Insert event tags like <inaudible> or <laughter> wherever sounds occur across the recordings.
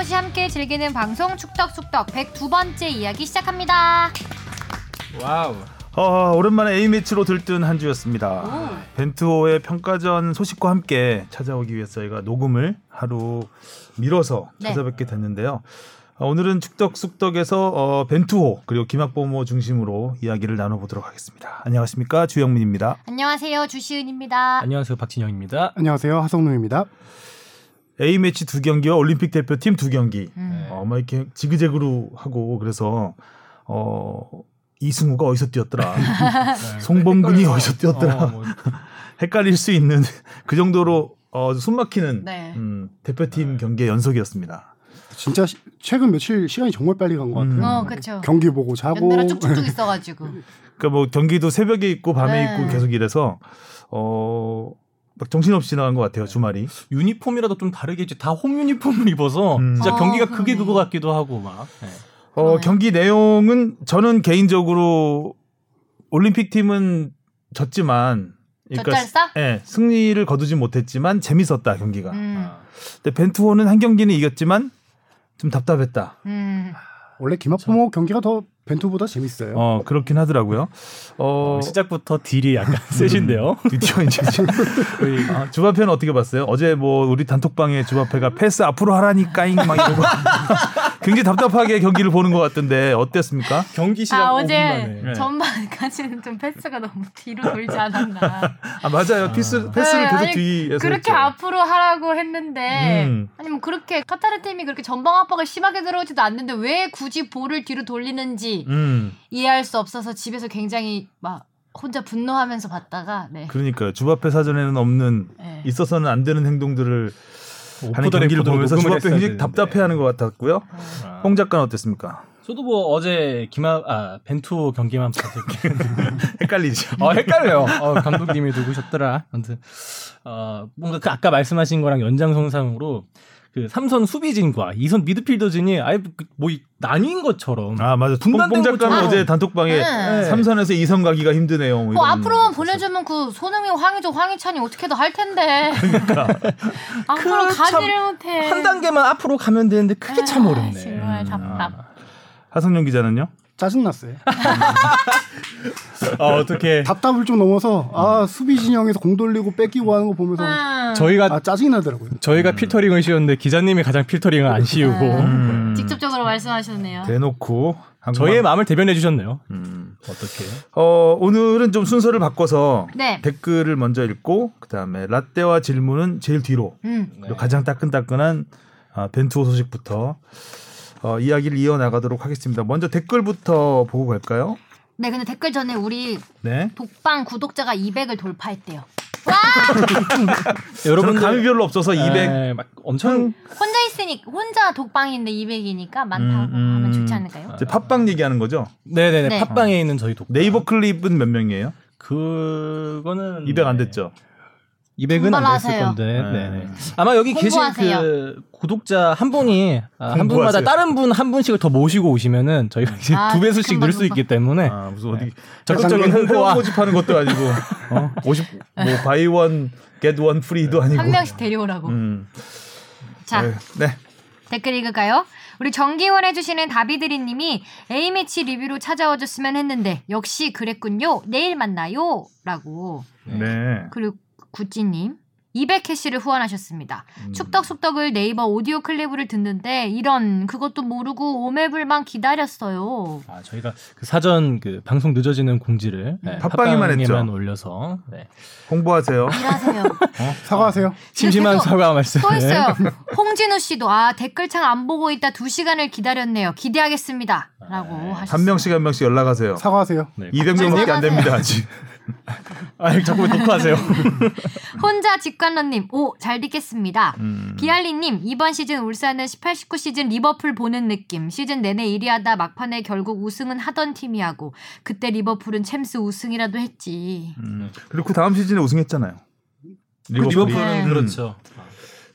모시 함께 즐기는 방송 축덕숙덕 102번째 이야기 시작합니다. 와우. 어, 오랜만에 A매치로 들뜬 한 주였습니다. 오. 벤투호의 평가전 소식과 함께 찾아오기 위해서 저희가 녹음을 하루 미뤄서 네. 찾아뵙게 됐는데요. 어, 오늘은 축덕숙덕에서 어, 벤투호 그리고 김학범호 중심으로 이야기를 나눠보도록 하겠습니다. 안녕하십니까 주영민입니다. 안녕하세요. 주시은입니다. 안녕하세요. 박진영입니다. 안녕하세요 하성룡입니다. A매치 두 경기와 올림픽 대표팀 두 경기 음. 어, 막 이렇게 지그재그로 하고 그래서 어, 이승우가 어디서 뛰었더라. <laughs> 송범근이 어디서 뛰었더라. 어, 뭐, <laughs> 헷갈릴 수 있는 <laughs> 그 정도로 어, 숨막히는 네. 음, 대표팀 경기의 연속이었습니다. 진짜 시- 최근 며칠 시간이 정말 빨리 간 것 같아요. 음. 어, 그렇죠. 경기 보고 자고 쭉쭉쭉 있어가지고. 그러니까 뭐 경기도 새벽에 있고 밤에 네. 있고 계속 이래서 어, 막 정신없이 나간 것 같아요 주말이. 유니폼이라도 좀 다르겠지. 다 홈 유니폼을 입어서 음. 진짜 어, 경기가 그러네. 그게 그거 같기도 하고 막. 네. 어, 그러네. 경기 내용은 저는 개인적으로 올림픽 팀은 졌지만 젖잘싸? 예, 승리를 거두지 못했지만 재밌었다 경기가. 음. 아. 근데 벤투호는 한 경기는 이겼지만 좀 답답했다. 음. 원래 김학범호 경기가 더 벤투보다 재밌어요. 어 그렇긴 하더라고요. 어 어, 시작부터 딜이 약간 세신데요. 드디어 이제 <laughs> 아, 주바페는 어떻게 봤어요? 어제 뭐 우리 단톡방에 주바페가 패스 앞으로 하라니까잉 막 이러고 <laughs> 굉장히 답답하게 경기를 보는 것 같던데 어땠습니까? 경기 시작 아 5분 어제 만에. 네. 전반까지는 좀 패스가 너무 뒤로 돌지 않았나. 아 맞아요. 패스 패스를 네, 계속 아니, 뒤에서 그렇게 했죠. 앞으로 하라고 했는데 음. 아니 뭐 그렇게 카타르 팀이 그렇게 전방 압박을 심하게 들어오지도 않는데 왜 굳이 볼을 뒤로 돌리는지 음 이해할 수 없어서 집에서 굉장히 막 혼자 분노하면서 봤다가 네. 그러니까 주바페 사전에는 없는 네. 있어서는 안 되는 행동들을 하는 오프 더 경기를 보면서 주바페 굉장히. 답답해하는 것 같았고요. 아. 홍 작가는 어땠습니까? 저도 뭐 어제 김하 아 벤투 경기만 봤을 게 <laughs> 헷갈리죠. 어, 헷갈려요. 어, 감독님이 누구셨더라. 아무튼 어, 뭔가 그 아까 말씀하신 거랑 연장선상으로 그 삼선 수비진과 이선 미드필더진이 아예 그뭐 이- 나뉜 것처럼 아 맞아. 분단된 것처럼. 어제 단톡방에 네. 삼선에서 이선 가기가 힘드네요. 뭐뭐 이런 앞으로만 거 보내주면 그 손흥민, 황희조, 황희찬이 어떻게든 할 텐데 그러니까 <laughs> 앞으로 그참 가지를 못해. 한 단계만 앞으로 가면 되는데 그게 참 아, 어렵네. 정말 답답. 하성룡 기자는요? 짜증났어요. 아, 어떻게 답답을 좀 넘어서 아 수비 진영에서 공 돌리고 뺏기고 하는 거 보면서 음. 저희가 아 짜증이 나더라고요. 저희가 필터링을 씌웠는데 기자님이 가장 필터링을 안 씌우고 음, 직접적으로 말씀하셨네요. 대놓고 저희의 마음을 대변해 주셨네요. 음. 어떻게? 어, 오늘은 좀 순서를 바꿔서 네. 댓글을 먼저 읽고 그다음에 라떼와 질문은 제일 뒤로 음. 그리고 가장 따끈따끈한 아, 벤투호 소식부터 어, 이야기를 이어 나가도록 하겠습니다. 먼저 댓글부터 보고 갈까요? 네, 근데 댓글 전에 우리 네. 독방 구독자가 200을 돌파했대요. <laughs> 여러분 감이 별로 없어서 200 에, 막 엄청 혼자 있으니 혼자 독방인데 200이니까 많다고 음, 음. 하면 좋지 않을까요? 이제 팟빵 얘기하는 거죠? 네네네 네. 팟빵에 있는 저희 독 네이버 클립은 몇 명이에요? 그거는 200 안 됐죠? 200은 안 됐을. 건데. 네. 네네. 아마 여기 계신 홍보하세요. 그 구독자 한 분이 아, 한. 분마다 다른 분 한 분씩을 더 모시고 오시면은 저희가 이제 아, 두 배수씩 늘 수. 있기 때문에 아, 무슨 어디 적극적인 회원 홍보와 모집하는 것도 아니고 어? 50뭐 바이 원 get 원 프리도 아니고 한 명씩 데려오라고. 음. 자, 네. 네. 댓글 읽을까요? 우리 정기 후원 해주시는 다비드리님이 A매치 리뷰로 찾아와 줬으면 했는데 역시 그랬군요. 내일 만나요. 라고. 네. 그리고 구찌님 200캐시를 후원하셨습니다. 음. 축덕숙덕을 네이버 오디오 클립을 듣는데 이런 그것도 모르고 오매불망 기다렸어요. 아, 저희가 그 사전 그 방송 늦어지는 공지를 네, 팟빵에만 했죠. 올려서 네. 홍보하세요. 일하세요. <laughs> 사과하세요. 심심한 이렇게 또- 사과 말씀. 또 있어요. <laughs> 홍진우 씨도 아 댓글창 안 보고 있다 2 시간을 기다렸네요. 기대하겠습니다.라고 하셨어요. 한 명씩 한 명씩 연락하세요. 사과하세요. 네. 200명밖에 안 됩니다 아직. <laughs> 아, 자꾸 녹화하세요. <laughs> 혼자 직관러님, 오, 잘 듣겠습니다. 음. 비알리님, 이번 시즌 울산은 18, 19 시즌 리버풀 보는 느낌. 시즌 내내 1위 하다 막판에 결국 우승은 하던 팀이 하고, 그때 리버풀은 챔스 우승이라도 했지. 음. 그리고 그 다음 시즌에 우승했잖아요. 리버풀이. 리버풀은 네. 그렇죠.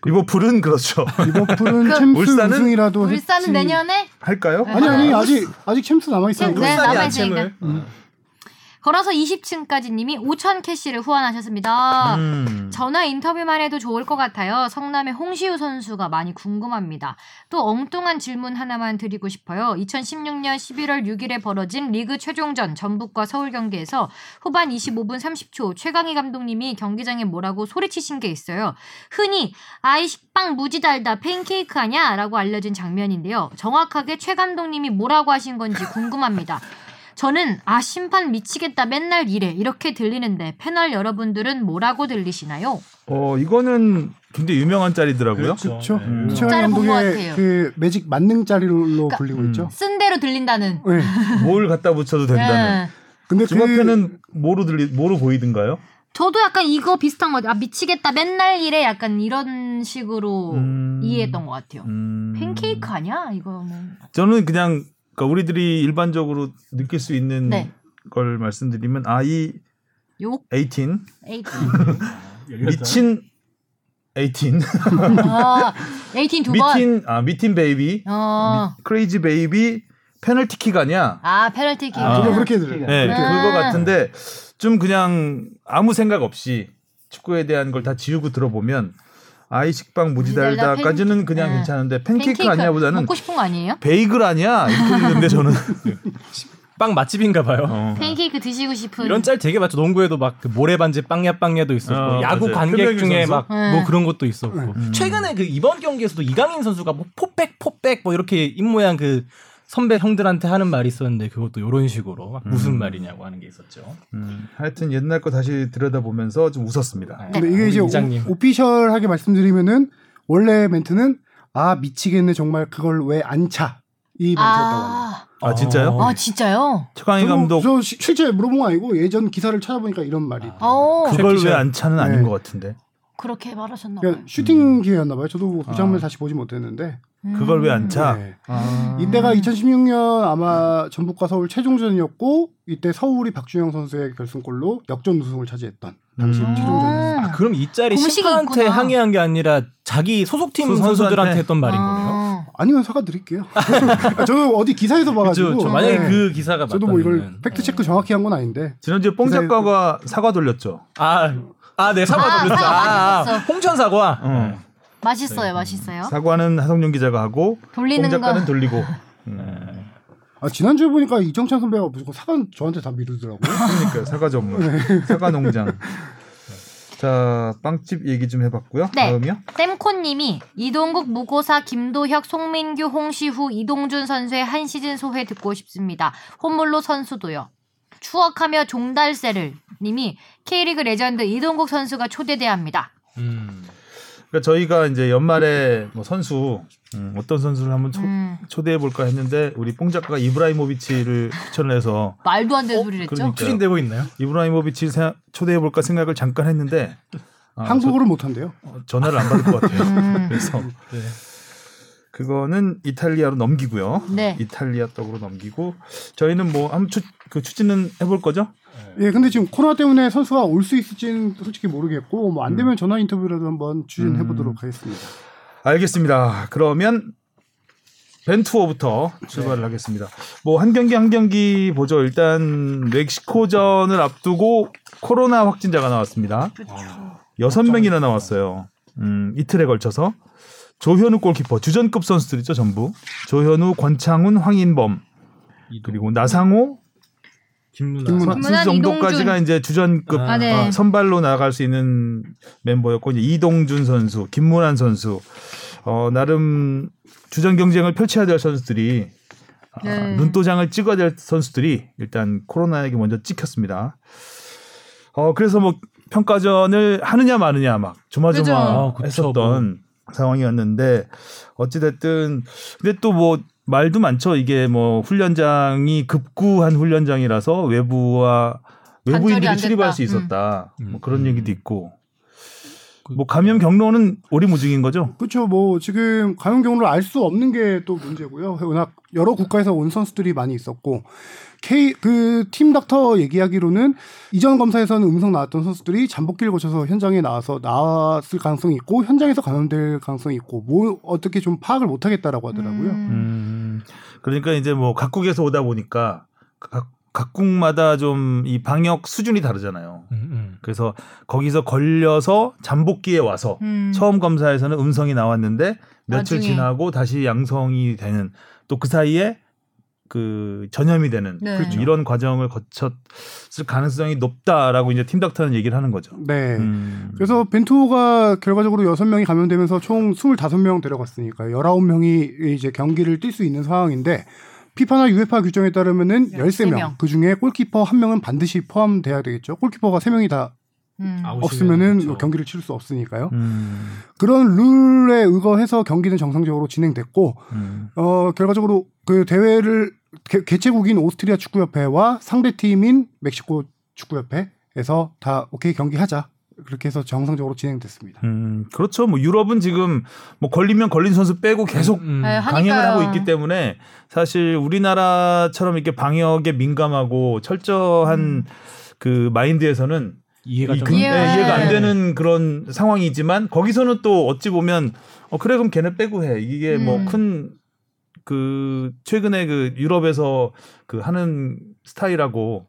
리버풀은 그렇죠. 리버풀은 <laughs> 그- 챔스 울산은? 우승이라도 울산은 했지. 내년에? 할까요? 네. 아니 아니 아, 아직 아직 챔스 남아 있어요. 네, 남아 안 있으니까. 걸어서 20층까지 님이 5천 캐시를 후원하셨습니다. 음. 전화 인터뷰만 해도 좋을 것 같아요. 성남의 홍시우 선수가 많이 궁금합니다. 또 엉뚱한 질문 하나만 드리고 싶어요. 2016년 11월 6일에 벌어진 리그 최종전 전북과 서울 경기에서 후반 25분 30초 최강희 감독님이 경기장에 뭐라고 소리치신 게 있어요. 흔히 아이 식빵 무지 달다 팬케이크 아냐? 라고 알려진 장면인데요. 정확하게 최 감독님이 뭐라고 하신 건지 궁금합니다. 저는 아 심판 미치겠다 맨날 이래 이렇게 들리는데 패널 여러분들은 뭐라고 들리시나요? 어 이거는 굉장히 유명한 짤이더라고요. 그렇죠. 음. 최강 짤을 본것 감독의 같아요. 그 매직 만능짜리로 그러니까- 불리고 음. 있죠. 쓴 대로 들린다는. 네. 뭘 갖다 붙여도 된다는. 예. 근데 주그 앞에는 뭐로 들리 뭐로 보이던가요? 저도 약간 이거 비슷한 거, 아 미치겠다 맨날 이래 약간 이런 식으로 음. 이해했던 것 같아요. 음. 팬케이크 아니야? 이거는. 저는 그냥 그러니까 우리들이 일반적으로 느낄 수 있는 네. 걸 말씀드리면 아이 욕18 에이틴. 미친 18 아, 에이틴 두 번. 미친 아 미친 baby 어. crazy baby 페널티 킥 아니야? 아 페널티 킥. 아. 저도 그렇게 들어요. 네, 아. 그거 같은데 좀 그냥 아무 생각 없이 축구에 대한 걸 다 지우고 들어보면 아이 식빵 무지달다까지는 무지달다 그냥 팬- 괜찮은데 팬케이크, 아니야보다는 먹고 싶은 거 아니에요? 베이글 아니야 이렇게 들리는데 저는 <laughs> 빵 맛집인가 봐요. 어. 팬케이크 드시고 싶은. 이런 짤 되게 많죠. 농구에도 막 그 모래반지 빵야 빵야도 있었고 어, 야구 맞아요. 관객 중에 선수? 막 네. 뭐 그런 것도 있었고 음. 최근에 그 이번 경기에서도 이강인 선수가 뭐 포백 포백 뭐 이렇게 입 모양 그 선배 형들한테 하는 말이 있었는데 그것도 이런 식으로 막 무슨 음. 말이냐고 하는 게 있었죠. 음, 하여튼 옛날 거 다시 들여다보면서 좀 웃었습니다. 네. 근데 이게 이제 이장님. 오, 오피셜하게 말씀드리면은 원래 멘트는 아 미치겠네 정말 그걸 왜 안 차? 이 멘트였다고 합니다. 아, 아 진짜요? 아 진짜요? 최강희 감독 저 시- 실제 물어본 거 아니고 예전 기사를 찾아보니까 이런 말이. 어 그걸. 왜 안 차는 아닌 네. 것 같은데 그렇게 말하셨나 봐요. 그러니까 슈팅 기회였나 봐요. 저도 그 아. 장면 다시 보지 못했는데. 그걸 왜 안 차? 네. 아. 이때가 2016년 아마 전북과 서울 최종전이었고 이때 서울이 박주영 선수의 결승골로 역전 우승을 차지했던 당시 음. 최종전이었어요. 아, 그럼 이 짤이 심판한테 있구나. 항의한 게 아니라 자기 소속팀 그 선수한테. 선수들한테 했던 말인 거네요. 아. 아니면 사과드릴게요. <laughs> 저도 어디 기사에서 봐가지고. 저 만약에 네. 그 기사가 저도 뭐 이걸 맞다면 팩트 체크 정확히 한 건 아닌데. 지난주에 뽕 작가가 사과 돌렸죠. 아, 아, 네 사과 아, 돌렸죠. 사과 아, 아, 돌렸어. 홍천 사과. 어. 맛있어요, 맛있어요. 사과는 하성룡 기자가 하고 돌리는 뽕 작가는 거. 돌리고. <laughs> 네. 음. 아, 지난주에 보니까 이정찬 선배가 무조건 사과 저한테 다 미루더라고요. 그러니까 사과 전문, 사과 농장. 자 빵집 얘기 좀 해봤고요. 네. 다음이요. 쌤코님이 이동국, 무고사, 김도혁, 송민규, 홍시후, 이동준 선수의 한 시즌 소회 듣고 싶습니다. 홈물로 선수도요. 추억하며 종달새를 님이 K리그 레전드 이동국 선수가 초대대합니다. 음. 그러니까 저희가 이제 연말에 뭐 선수 음, 어떤 선수를 한번 초, 음, 초대해 볼까 했는데 우리 뽕 작가가 이브라히모비치를 추천을 해서 말도 안 되는 소리를 했죠. 그러니까. 추진되고 있나요? 이브라히모비치 초대해 볼까 생각을 잠깐 했는데 아, 한국어를 못 한대요. 저- 어, 전화를 안 받을 것 같아요. 음. <laughs> 그래서 네. 그거는 이탈리아로 넘기고요. 네. 이탈리아 떡으로 넘기고 저희는 뭐 한번 추, 그 추진은 해볼 거죠? 예, 근데 지금 코로나 때문에 선수가 올 수 있을지는 솔직히 모르겠고 뭐안 음. 되면 전화 인터뷰라도 한번 추진해 음. 보도록 하겠습니다. 알겠습니다. 그러면 벤투어부터 출발을 네. 하겠습니다. 뭐 한 경기 한 경기 보죠. 일단 멕시코전을 앞두고 코로나 확진자가 나왔습니다. 여섯 명이나 나왔어요. 음, 이틀에 걸쳐서 조현우 골키퍼 주전급 선수들이죠 전부. 조현우, 권창훈, 황인범 그리고 나상호, 김문아. 선수 김문환, 정도까지가 이동준. 이제 주전급 아, 네. 어, 선발로 나갈 수 있는 멤버였고 이제 이동준 선수, 김문환 선수 어, 나름 주전 경쟁을 펼쳐야 될 선수들이 아, 네. 눈도장을 찍어야 될 선수들이 일단 코로나에게 먼저 찍혔습니다. 어 그래서 뭐 평가전을 하느냐 마느냐 막 그죠. 아, 조마조마 그쵸, 했었던 상황이었는데 어찌 됐든 근데 또 뭐 말도 많죠. 이게 뭐 훈련장이 급구한 훈련장이라서 외부와 외부인들이 안 출입할. 수 있었다. 음. 뭐 그런 음. 얘기도 있고. 뭐 감염 경로는 오리무중인 거죠. 그렇죠. 뭐 지금 감염 경로를 알 수 없는 게 또 문제고요. 워낙 여러 국가에서 온 선수들이 많이 있었고 K 그 팀 닥터 얘기하기로는 이전 검사에서는 음성 나왔던 선수들이 잠복기를 거쳐서 현장에 나와서 나왔을 가능성이 있고 현장에서 감염될 가능성이 있고 뭐 어떻게 좀 파악을 못 하겠다라고 하더라고요. 음. 음, 그러니까 이제 뭐 각국에서 오다 보니까 각 각국마다 좀 이 방역 수준이 다르잖아요. 음, 음. 그래서 거기서 걸려서 잠복기에 와서 음. 처음 검사에서는 음성이 나왔는데 며칠 나중에. 지나고 다시 양성이 되는 또 그 사이에 그 전염이 되는 네. 그렇죠. 이런 과정을 거쳤을 가능성이 높다라고 이제 팀 닥터는 얘기를 하는 거죠. 네. 음. 그래서 벤투호가 결과적으로 6명이 감염되면서 총 25명 데려갔으니까요. 19명이 이제 경기를 뛸 수 있는 상황인데 피파나 유에파 규정에 따르면은 13명. 13명. 그 중에 골키퍼 한 명은 반드시 포함돼야 되겠죠. 골키퍼가 3명이 다 음. 없으면은 그렇죠. 경기를 치를 수 없으니까요. 음. 그런 룰에 의거해서 경기는 정상적으로 진행됐고 음. 어 결과적으로 그 대회를 개, 개최국인 오스트리아 축구협회와 상대 팀인 멕시코 축구협회에서 다 오케이 경기하자 그렇게 해서 정상적으로 진행됐습니다. 음, 그렇죠. 뭐 유럽은 지금 뭐 걸리면 걸린 선수 빼고 계속 음, 네, 강행을 하니까요. 하고 있기 때문에 사실 우리나라처럼 이렇게 방역에 민감하고 철저한 음. 그 마인드에서는 이해가 이좀 예, 이해가 안 되는 그런 상황이지만 거기서는 또 어찌 보면 어 그래 그럼 걔네 빼고 해 이게 음. 뭐큰 그 최근에 그 유럽에서 그 하는 스타일하고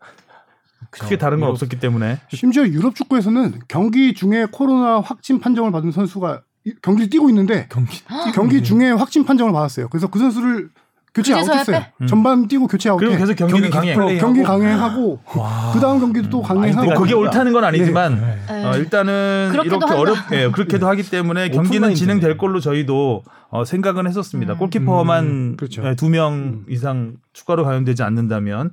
크게 다른 건 유럽- 없었기 때문에 심지어 유럽 축구에서는 경기 중에 코로나 확진 판정을 받은 선수가 이- 경기를 뛰고 있는데 경기 <gasps> 이 경기 중에 확진 판정을 받았어요. 그래서 그 선수를 교체 아웃했어요. 빼? 음. 전반 뛰고 교체 아웃해. 그리고 계속 경기는 경기 강행. 경기 하고. 강행하고 와. 그 다음 경기도 또 강행하고 뭐 그게 옳다는 건 아니지만 네. 네. 어, 일단은 이렇게. 어렵게 그렇게도 하기 때문에 경기는. 진행될 걸로 저희도 어, 생각은 했었습니다. 음. 골키퍼만 음, 그렇죠. 두명 음. 이상 추가로 가용되지 않는다면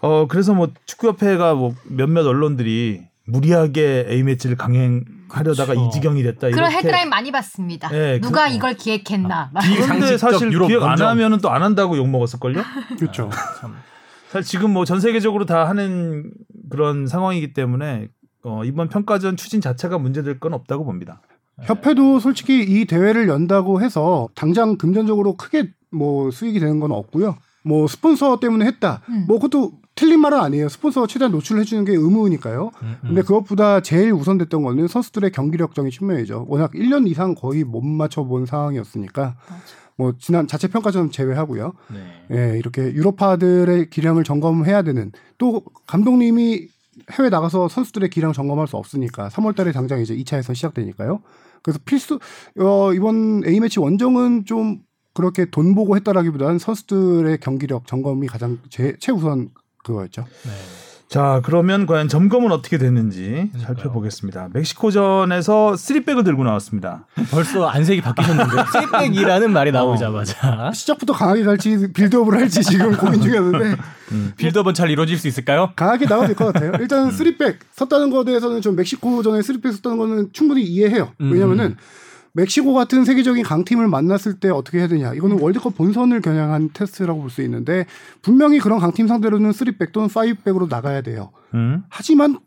어 그래서 뭐 축구협회가 뭐 몇몇 언론들이 무리하게 A 매치를 강행하려다가 그렇죠. 이 지경이 됐다 그런 이렇게 헤드라인 많이 봤습니다. 네, 누가 그- 이걸 기획했나. 막. 이 그런데 사실 유럽 기획 안. 하면은 또 안 한다고 욕 먹었을걸요? 그렇죠. <laughs> 사실 지금 뭐 전 세계적으로 다 하는 그런 상황이기 때문에 어, 이번 평가전 추진 자체가 문제될 건 없다고 봅니다. 협회도 솔직히 이 대회를 연다고 해서 당장 금전적으로 크게 뭐 수익이 되는 건 없고요. 뭐 스폰서 때문에 했다. 음. 뭐 그것도 틀린 말은 아니에요. 스폰서 최대한 노출을 해주는 게 의무니까요. 음, 음. 근데 그것보다 제일 우선됐던 거는 선수들의 경기력적인 측면이죠. 워낙 1년 이상 거의 못 맞춰본 상황이었으니까 뭐 지난 자체 평가전 제외하고요. 네. 예, 이렇게 유로파들의 기량을 점검해야 되는 또 감독님이 해외 나가서 선수들의 기량 점검할 수 없으니까 3월 달에 당장 이제 2차 예선 시작되니까요. 그래서 필수 어 이번 A매치 원정은 좀 그렇게 돈 보고 했다라기보다는 선수들의 경기력 점검이 가장 제, 최우선 그거였죠. 네. 자, 그러면 과연 점검은 어떻게 됐는지 그러니까요. 살펴보겠습니다. 멕시코전에서 3백을 들고 나왔습니다. 벌써 안색이 바뀌셨는데 <laughs> 쓰리백이라는 말이 나오자마자 시작부터 강하게 갈지 빌드업을 할지 지금 고민 중이었는데 빌드업은 잘 이루어질 수 있을까요? 강하게 나와도 될 것 같아요. 일단 쓰리백 썼다는 거에 대해서는 좀 멕시코전에 쓰리백 썼다는 거는 충분히 이해해요. 음. 왜냐면은 멕시코 같은 세계적인 강팀을 만났을 때 어떻게 해야 되냐. 이거는 월드컵 본선을 겨냥한 테스트라고 볼 수 있는데 분명히 그런 강팀 상대로는 쓰리백 또는 파이브백으로 나가야 돼요. 음. 하지만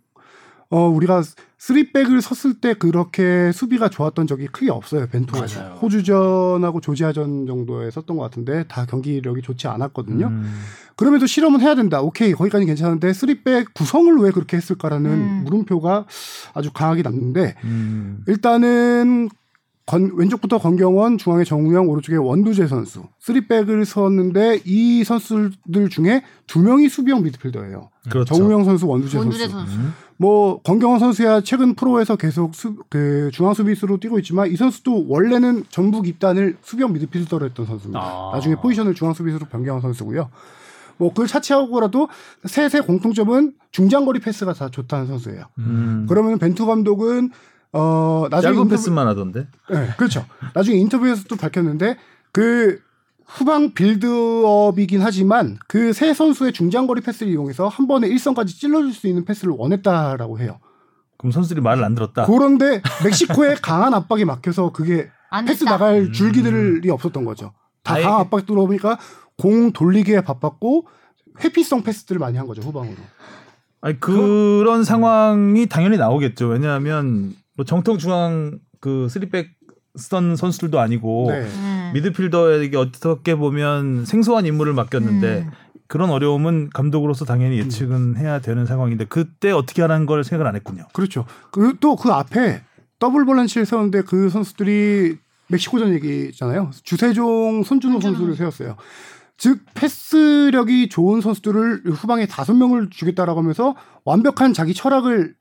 어 우리가 쓰리백을 썼을 때 그렇게 수비가 좋았던 적이 크게 없어요. 맞아요. 호주전하고 조지아전 정도에 썼던 것 같은데 다 경기력이 좋지 않았거든요. 음. 그럼에도 실험은 해야 된다. 오케이 거기까지 괜찮은데 쓰리백 구성을 왜 그렇게 했을까라는 음. 물음표가 아주 강하게 남는데 음. 일단은 건- 왼쪽부터 권경원, 중앙에 정우영, 오른쪽에 원두재 선수 쓰리백을 섰는데 이 선수들 중에 두 명이 수비형 미드필더예요. 그렇죠. 정우영 선수, 원두재, 원두재 선수. 선수. 음. 뭐 권경원 선수야 최근 프로에서 계속 수, 그 중앙 수비수로 뛰고 있지만 이 선수도 원래는 전북 입단을 수비형 미드필더로 했던 선수입니다. 아. 나중에 포지션을 중앙 수비수로 변경한 선수고요. 뭐 그걸 차치하고라도 셋의 공통점은 중장거리 패스가 다 좋다는 선수예요. 음. 그러면 벤투 감독은 어 나중에 짧은 인터뷰- 패스만 하던데. 네, 그렇죠. 나중에 인터뷰에서도 밝혔는데 그 후방 빌드업이긴 하지만 그 세 선수의 중장거리 패스를 이용해서 한 번에 일선까지 찔러줄 수 있는 패스를 원했다라고 해요. 그럼 선수들이 말을 안 들었다. 그런데 멕시코의 <laughs> 강한 압박에 막혀서 그게 안 패스 됐다. 나갈 음. 줄기들이 없었던 거죠. 다 아예 강한 그- 압박 들어오니까 공 돌리기에 바빴고 회피성 패스들을 많이 한 거죠 후방으로. 아니 그런 상황이 당연히 나오겠죠. 왜냐하면 뭐 정통 중앙 그 쓰리백 쓰던 선수들도 아니고 네. 음. 미드필더에게 어떻게 보면 생소한 임무를 맡겼는데 음. 그런 어려움은 감독으로서 당연히 예측은 해야 되는 상황인데 그때 어떻게 하라는 걸 생각을 안 했군요. 그렇죠. 그또그 앞에 더블 볼란치를 세웠는데 그 선수들이 멕시코전 얘기잖아요. 주세종, 손준호 손준호. 선수를 세웠어요. 즉 패스력이 좋은 선수들을 후방에 다섯 명을 주겠다라고 하면서 완벽한 자기 철학을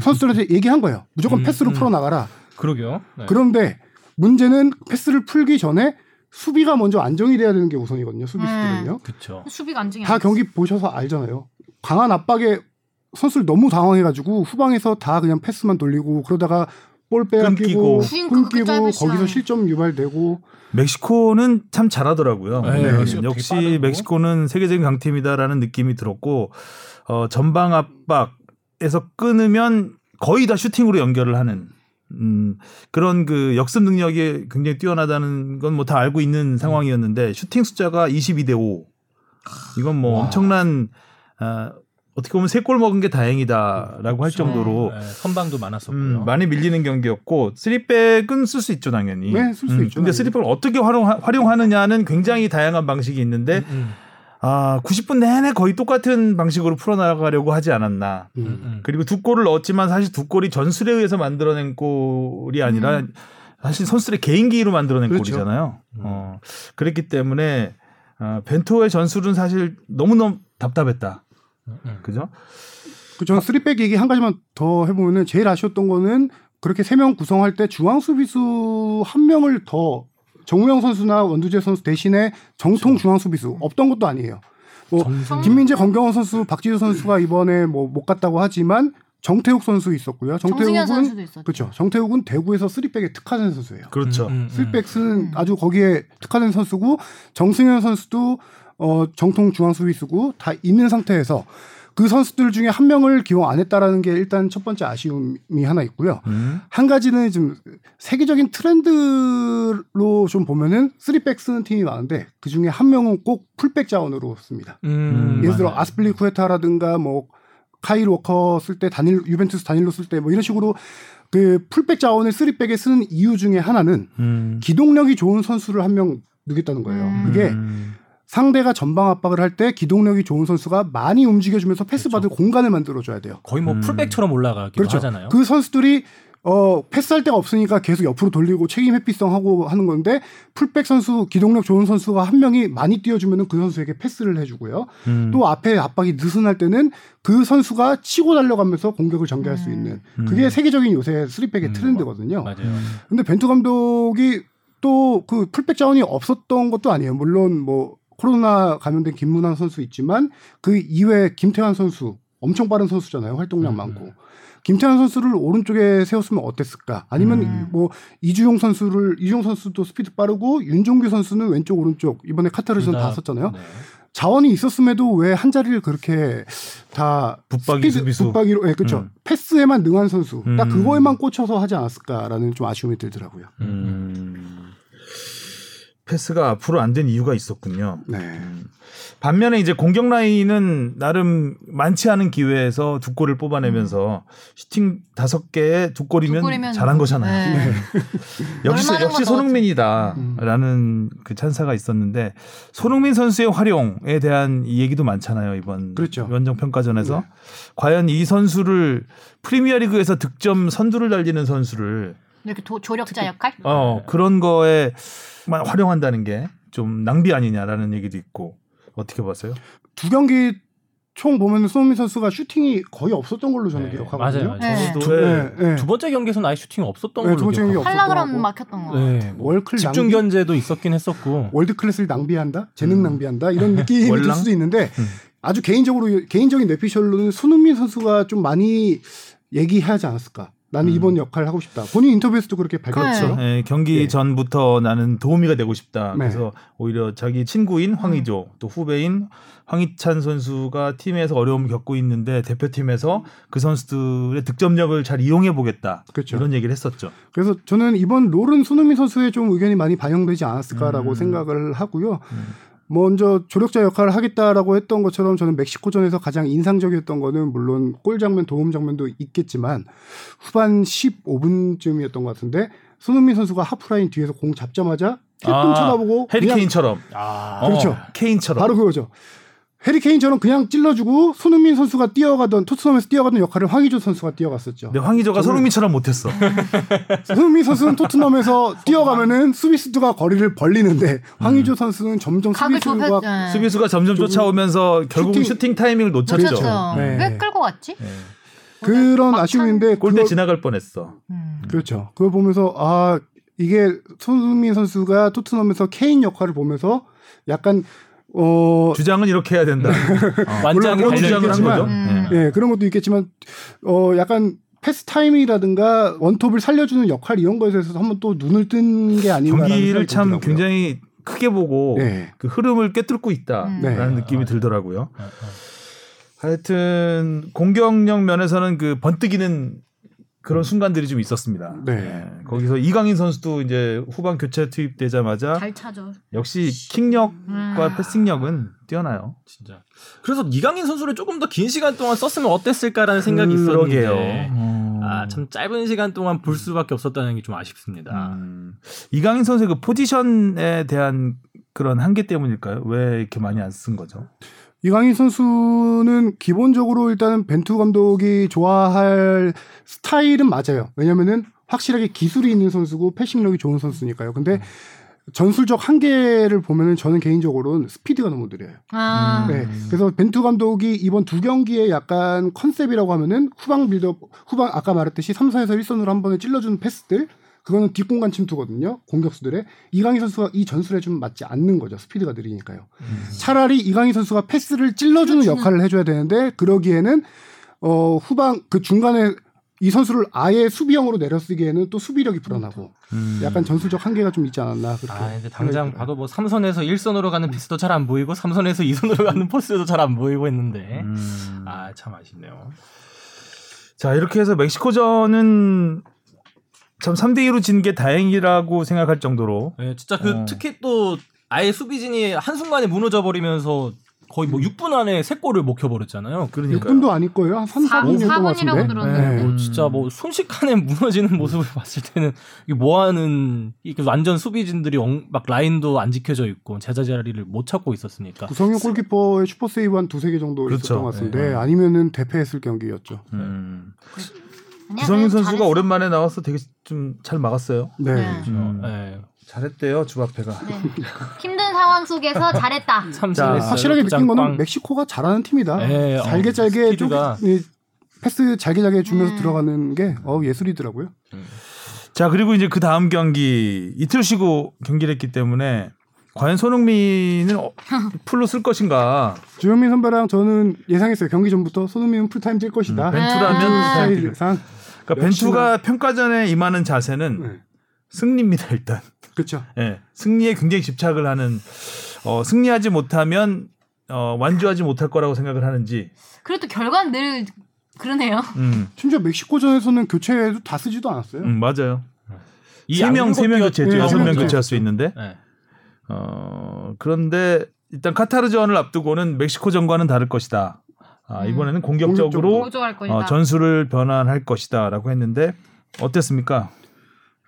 선수들한테 얘기한 거예요. 무조건 음, 패스로 음. 풀어 나가라. 그러게요. 네. 그런데 문제는 패스를 풀기 전에 수비가 먼저 안정이 돼야 되는 게 우선이거든요. 수비수들은요. 그렇죠. 수비가 안정이 다안 경기 보셔서 알잖아요. 강한 압박에 선수를 너무 당황해가지고 후방에서 다 그냥 패스만 돌리고 그러다가 볼. 빼앗기고 끊기고 짧은 거기서. 실점 유발되고 멕시코는 참 잘하더라고요. 네, 네, 역시 빠르고. 멕시코는 세계적인 강팀이다라는 느낌이 들었고 어, 전방 압박 에서 끊으면 거의 다 슈팅으로 연결을 하는 음, 그런 그 역습 능력이 굉장히 뛰어나다는 건 뭐 다 알고 있는 상황이었는데 슈팅 숫자가 22대 5. 이건 뭐 와. 엄청난 아, 어떻게 보면 세 골 먹은 게 다행이다라고 할 정도로 네, 선방도 많았었고요. 음, 많이 밀리는 경기였고 쓰리백은 쓸 수 있죠 당연히. 네, 쓸수 음, 있죠, 근데. 쓰리백을 어떻게 활용 활용하느냐는 굉장히 다양한 방식이 있는데 음, 음, 아 90분 내내 거의 똑같은 방식으로 풀어나가려고 하지 않았나. 음. 음, 음. 그리고 두 골을 넣었지만 사실 두 골이 전술에 의해서 만들어낸 골이 아니라 음. 사실 선수들의 개인기로 만들어낸 그렇죠. 골이잖아요. 음. 어, 그랬기 때문에 아, 벤토의 전술은 사실 너무너무 답답했다. 음. 그죠? 그 저는 쓰리백 얘기 한 가지만 더 해보면은 제일 아쉬웠던 거는 그렇게 세 명 구성할 때 중앙 수비수 한 명을 더 정우영 선수나 원두재 선수 대신에 정통 중앙 수비수 없던 것도 아니에요. 뭐 정승- 김민재, 검경원 선수, 박지수 선수가 이번에 뭐 못 갔다고 하지만 정태욱 선수 있었고요. 정태욱은 선수도 있었죠. 그렇죠. 정태욱은 대구에서 쓰리백에 특화된 선수예요. 그렇죠. 음, 음, 음. 쓰리백은 음. 아주 거기에 특화된 선수고 정승현 선수도 어, 정통 중앙 수비수고 다 있는 상태에서 그 선수들 중에 한 명을 기용 안 했다라는 게 일단 첫 번째 아쉬움이 하나 있고요. 음. 한 가지는 좀 세계적인 트렌드로 좀 보면은 쓰리백 쓰는 팀이 많은데 그 중에 한 명은 꼭 풀백 자원으로 씁니다. 음, 예를 들어 맞아요. 아스필리쿠에타라든가 뭐 카일 워커 쓸때 다닐 유벤투스 다닐로 쓸 때 뭐 이런 식으로 그 풀백 자원을 쓰리백에 쓰는 이유 중에 하나는 음. 기동력이 좋은 선수를 한 명 넣겠다는 거예요. 음. 그게 음. 상대가 전방 압박을 할 때 기동력이 좋은 선수가 많이 움직여주면서 패스 받을 공간을 만들어줘야 돼요. 거의 뭐 음. 풀백처럼 올라가기도 그렇죠. 하잖아요. 그 선수들이 어 패스할 데가 없으니까 계속 옆으로 돌리고 책임 회피성 하고 하는 건데 풀백 선수 기동력 좋은 선수가 한 명이 많이 뛰어주면은 그 선수에게 패스를 해주고요. 음. 또 앞에 압박이 느슨할 때는 그 선수가 치고 달려가면서 공격을 전개할 수 음. 있는 음. 그게 세계적인 요새 쓰리백의 음. 트렌드거든요. 맞아요. 근데 벤투 감독이 또 그 풀백 자원이 없었던 것도 아니에요. 물론 뭐 코로나 감염된 김문환 선수 있지만 그 이외에 김태환 선수 엄청 빠른 선수잖아요. 활동량 음. 많고. 김태환 선수를 오른쪽에 세웠으면 어땠을까? 아니면 음. 뭐 이주용 선수를 이주용 선수도 스피드 빠르고 윤종규 선수는 왼쪽 오른쪽 이번에 카타르전 둘다 다- 썼잖아요. 네. 자원이 있었음에도 왜 한 자리를 그렇게 다 붙박이 스피드. 붙박이로 예, 그렇죠. 음. 패스에만 능한 선수. 딱 음. 그거에만 꽂혀서 하지 않았을까라는 좀 아쉬움이 들더라고요. 음. 패스가 앞으로 안 된 이유가 있었군요. 네. 반면에 이제 공격 라인은 나름 많지 않은 기회에서 두 골을 뽑아내면서 슈팅 다섯 개에 두 골이면, 두 골이면 잘한 거잖아요. 네. <laughs> 역시 얼마나 역시 건 손흥민이다라는 그 찬사가 있었는데 손흥민 선수의 활용에 대한 이 얘기도 많잖아요 이번 그렇죠. 원정 평가전에서 네. 과연 이 선수를 프리미어리그에서 득점 선두를 달리는 선수를 이렇게 도, 조력자 역할? 어 그런 거에 만 활용한다는 게 좀 낭비 아니냐라는 얘기도 있고 어떻게 봤어요? 두 경기 총 보면 손흥민 선수가 슈팅이 거의 없었던 걸로 저는 네, 기억하거든요. 맞아요. 네. 저도 두- 네, 네. 두 번째 경기에서는 아예 슈팅이 없었던 네, 걸로 두 번째 경기 기억하고. 없었던 팔라 그럼 거고. 막혔던 거. 네, 뭐 월클 집중 낭비, 견제도 있었긴 했었고. 월드 클래스를 낭비한다, 재능 낭비한다 이런 느낌이 들? 수도 있는데 음. 아주 개인적으로 개인적인 뇌피셜로는 손흥민 선수가 좀 많이 얘기하지 않았을까. 나는 음. 이번 역할을 하고 싶다. 본인 인터뷰에서도 그렇게 밝혔죠. 그렇죠. 예, 경기 예. 전부터 나는 도우미가 되고 싶다. 네. 그래서 오히려 자기 친구인 황의조 또 후배인 황희찬 선수가 팀에서 어려움을 겪고 있는데 대표팀에서 그 선수들의 득점력을 잘 이용해 보겠다. 그렇죠. 이런 얘기를 했었죠. 그래서 저는 이번 롤은 손흥민 선수의 좀 의견이 많이 반영되지 않았을까라고 음. 생각을 하고요. 음. 먼저 조력자 역할을 하겠다라고 했던 것처럼 저는 멕시코전에서 가장 인상적이었던 거는 물론 골 장면, 도움 장면도 있겠지만 후반 15분쯤이었던 것 같은데 손흥민 선수가 하프라인 뒤에서 공 잡자마자 힐끔 아, 쳐다보고 해리 그냥- 케인처럼. 아, 그렇죠. 어, 케인처럼. 바로 그거죠. 해리 케인처럼 그냥 찔러주고 손흥민 선수가 뛰어가던 토트넘에서 뛰어가던 역할을 황의조 선수가 뛰어갔었죠. 근데 황의조가 손흥민처럼 못했어. <laughs> 손흥민 선수는 토트넘에서 뛰어가면은 수비수가 거리를 벌리는데 황의조 선수는 점점 수비수가. 수비수가 점점 조금 쫓아오면서 결국 슈팅, 슈팅 타이밍을 놓쳤죠. 놓쳤죠. 네. 왜 끌고 갔지? 네. 그런 아쉬움인데 골대 지나갈 뻔했어. 음. 그렇죠. 그걸 보면서 아 이게 손흥민 선수가 토트넘에서 케인 역할을 보면서 약간 어 주장은 이렇게 해야 된다. <laughs> 완장이 물론 그런 주장을 한 거죠. 음. 네. 예, 그런 것도 있겠지만 어 약간 패스 타이밍이라든가 원톱을 살려주는 역할 이런 거에 대해서 한번 또 눈을 뜬 게 아닌가 경기를 참 굉장히 크게 보고 네. 그 흐름을 꿰뚫고 있다라는 음. 네. 느낌이 아, 들더라고요. 어, 어. 하여튼 공격력 면에서는 그 번뜩이는 그런 순간들이 좀 있었습니다. 네. 예, 거기서 이강인 선수도 이제 후반 교체 투입되자마자 잘 차죠. 역시 킥력과 음. 패싱력은 뛰어나요. 진짜. 그래서 이강인 선수를 조금 더 긴 시간 동안 썼으면 어땠을까라는 생각이 그러게요. 있었는데 어. 아, 참 짧은 시간 동안 볼 수밖에 없었다는 게 좀 아쉽습니다. 음, 이강인 선수의 그 포지션에 대한 그런 한계 때문일까요? 왜 이렇게 많이 안 쓴 거죠? 이강인 선수는 기본적으로 일단은 벤투 감독이 좋아할 스타일은 맞아요. 왜냐면은 확실하게 기술이 있는 선수고 패싱력이 좋은 선수니까요. 근데 전술적 한계를 보면은 저는 개인적으로는 스피드가 너무 느려요. 아. 음. 네. 그래서 벤투 감독이 이번 두 경기에 약간 컨셉이라고 하면은 후방 빌드업, 후방 아까 말했듯이 3, 4에서 1선으로 한 번에 찔러주는 패스들 그거는 뒷공간 침투거든요. 공격수들의 이강인 선수가 이 전술에 좀 맞지 않는 거죠. 스피드가 느리니까요. 차라리 이강인 선수가 패스를 찔러주는. 역할을 해줘야 되는데 그러기에는 어 후방 그 중간에 이 선수를 아예 수비형으로 내려쓰기에는 또 수비력이 불안하고 음. 약간 전술적 한계가 좀 있지 않았나 그렇게. 아, 근데 당장 봐도 뭐 3선에서 1선으로 가는 패스도 잘 안 보이고 3선에서 2선으로 <laughs> 가는 포스도 잘 안 보이고 했는데 음. 아, 참 아쉽네요. 자 이렇게 해서 멕시코전은 참 3대 2로 진 게 다행이라고 생각할 정도로 예, 진짜 그 어. 특히 또 아예 수비진이 한순간에 무너져 버리면서 거의 뭐 6분 안에 세 골을 먹혀 버렸잖아요. 그러니까 6분도 아닐 거예요. 한 3, 4분 정도 4분이라고 같은데. 들었는데. 네. 뭐 진짜 뭐 순식간에 <laughs> 무너지는 모습을 봤을 때는 이게 뭐 하는 이게 완전 수비진들이 엉- 막 라인도 안 지켜져 있고 제자 자리를 못 찾고 있었으니까. 구성용 골키퍼의 슈퍼 세이브 한 두세 개 정도 그렇죠. 있었던 것 같은데 네. 아니면은 대패했을 경기였죠. 음. 구성윤 그래도 선수가 잘했어. 오랜만에 나와서 되게 좀 잘 막았어요. 네. 네. 음. 예. 잘했대요 주바페가. 네. 힘든 상황 속에서 잘했다. <laughs> 참 자. 확실하게 느낀. 거는 멕시코가 잘하는 팀이다. 예, 어, 잘게 잘게 좀 패스 잘게 잘게 주면서 음. 들어가는 게 어, 예술이더라고요. 자 그리고 이제 그 다음 경기 이틀 쉬고 경기를 했기 때문에 과연 손흥민은 어, <laughs> 풀로 쓸 것인가? 주현민 선배랑 저는 예상했어요. 경기 전부터 손흥민은 풀타임 뛸 것이다. 음, 벤투라면 아. 풀타임 스타일상 그러니까 벤투가 평가전에 임하는 자세는 네. 승리입니다 일단. 그렇죠. 예, 승리에 굉장히 집착을 하는 어, 승리하지 못하면 어, 완주하지 못할 거라고 생각을 하는지. 그래도 결과는 늘 그러네요. 음, 심지어 멕시코전에서는 교체도 다 쓰지도 않았어요. 음 맞아요. 이세명세명 양국 교체했죠. 네, 여섯 세명명 교체할 수 있는데. 예. 어, 그런데 일단 카타르전을 앞두고는 멕시코전과는 다를 것이다. 아, 음. 이번에는 공격적으로. 어, 전술을 변환할 것이다라고 했는데 어땠습니까?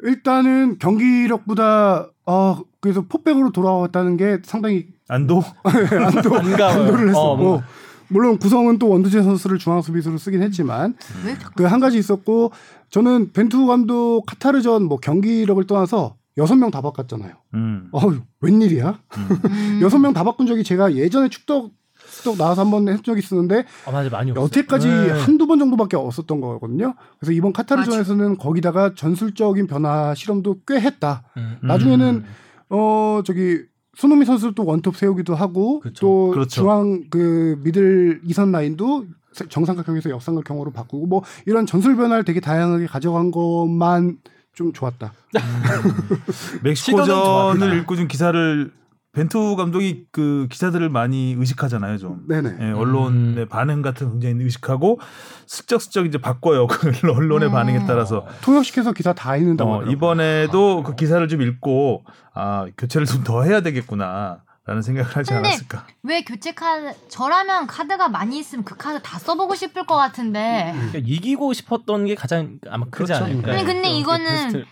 일단은 경기력보다 어 그래서 포백으로 돌아왔다는 게 상당히 안도? <laughs> 안도 반가워요. 안도를 했었고 어, 뭔가. 물론 구성은 또 원두재 선수를 중앙 수비수로 쓰긴 했지만 왜 자꾸 그한 가지 있었고 저는 벤투 감독 카타르전 뭐 경기력을 떠나서 여섯 명 다 바꿨잖아요. 음. 어 웬일이야? 음. <laughs> 여섯 명 다 바꾼 적이 제가 예전에 축덕 축덕 나와서 한 번 한 적이 있었는데 아, 맞아 많이 없어요. 여태까지 네. 한두 번 정도밖에 없었던 거거든요. 그래서 이번 카타르전에서는 거기다가 전술적인 변화 실험도 꽤 했다. 음. 나중에는 어 저기 손흥민 선수 또 원톱 세우기도 하고 그쵸. 또 그렇죠. 중앙 그 미들 이선 라인도 정삼각형에서 역삼각형으로 바꾸고 뭐 이런 전술 변화를 되게 다양하게 가져간 것만 좀 좋았다. <laughs> 시도는 멕시코전을 좋았다. 읽고 좀 기사를 벤투 감독이 그 기사들을 많이 의식하잖아요, 좀. 네네. 예, 언론의 음. 반응 같은 거 굉장히 의식하고 슬쩍슬쩍 이제 바꿔요. 그 <laughs> 언론의 음. 반응에 따라서. 통역시켜서 기사 다 읽는다고 어. 이번에도 그 기사를 좀 읽고 아 교체를 좀 더 해야 되겠구나 라는 생각을 하지 근데 않았을까. 왜 교체 카드 저라면 카드가 많이 있으면 그 카드 다 써보고 싶을 것 같은데 그러니까 이기고 싶었던 게 가장 아마 크지 그렇죠. 않을까. 아니, 근데 그 이거는 베스트-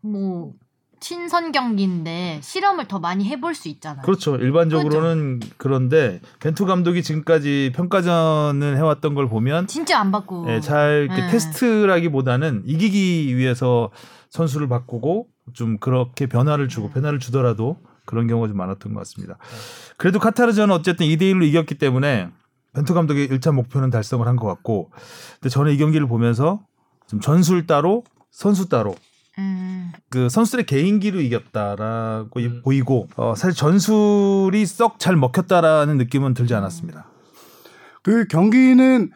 뭐 친선 경기인데 실험을 더 많이 해볼 수 있잖아요. 그렇죠. 일반적으로는 그런데 벤투 감독이 지금까지 평가전을 해왔던 걸 보면 진짜 안 받고. 예, 잘 네. 테스트라기보다는 이기기 위해서 선수를 바꾸고 좀 그렇게 변화를 네. 주고 변화를 주더라도 그런 경우가 좀 많았던 것 같습니다. 그래도 카타르전은 어쨌든 2대 1로 이겼기 때문에 벤투 감독의 1차 목표는 달성을 한 것 같고 근데 저는 이 경기를 보면서 좀 전술 따로 선수 따로 음. 그 선수들의 개인기로 이겼다라고 음. 보이고 어, 사실 전술이 썩 잘 먹혔다라는 느낌은 들지 않았습니다. 그 경기는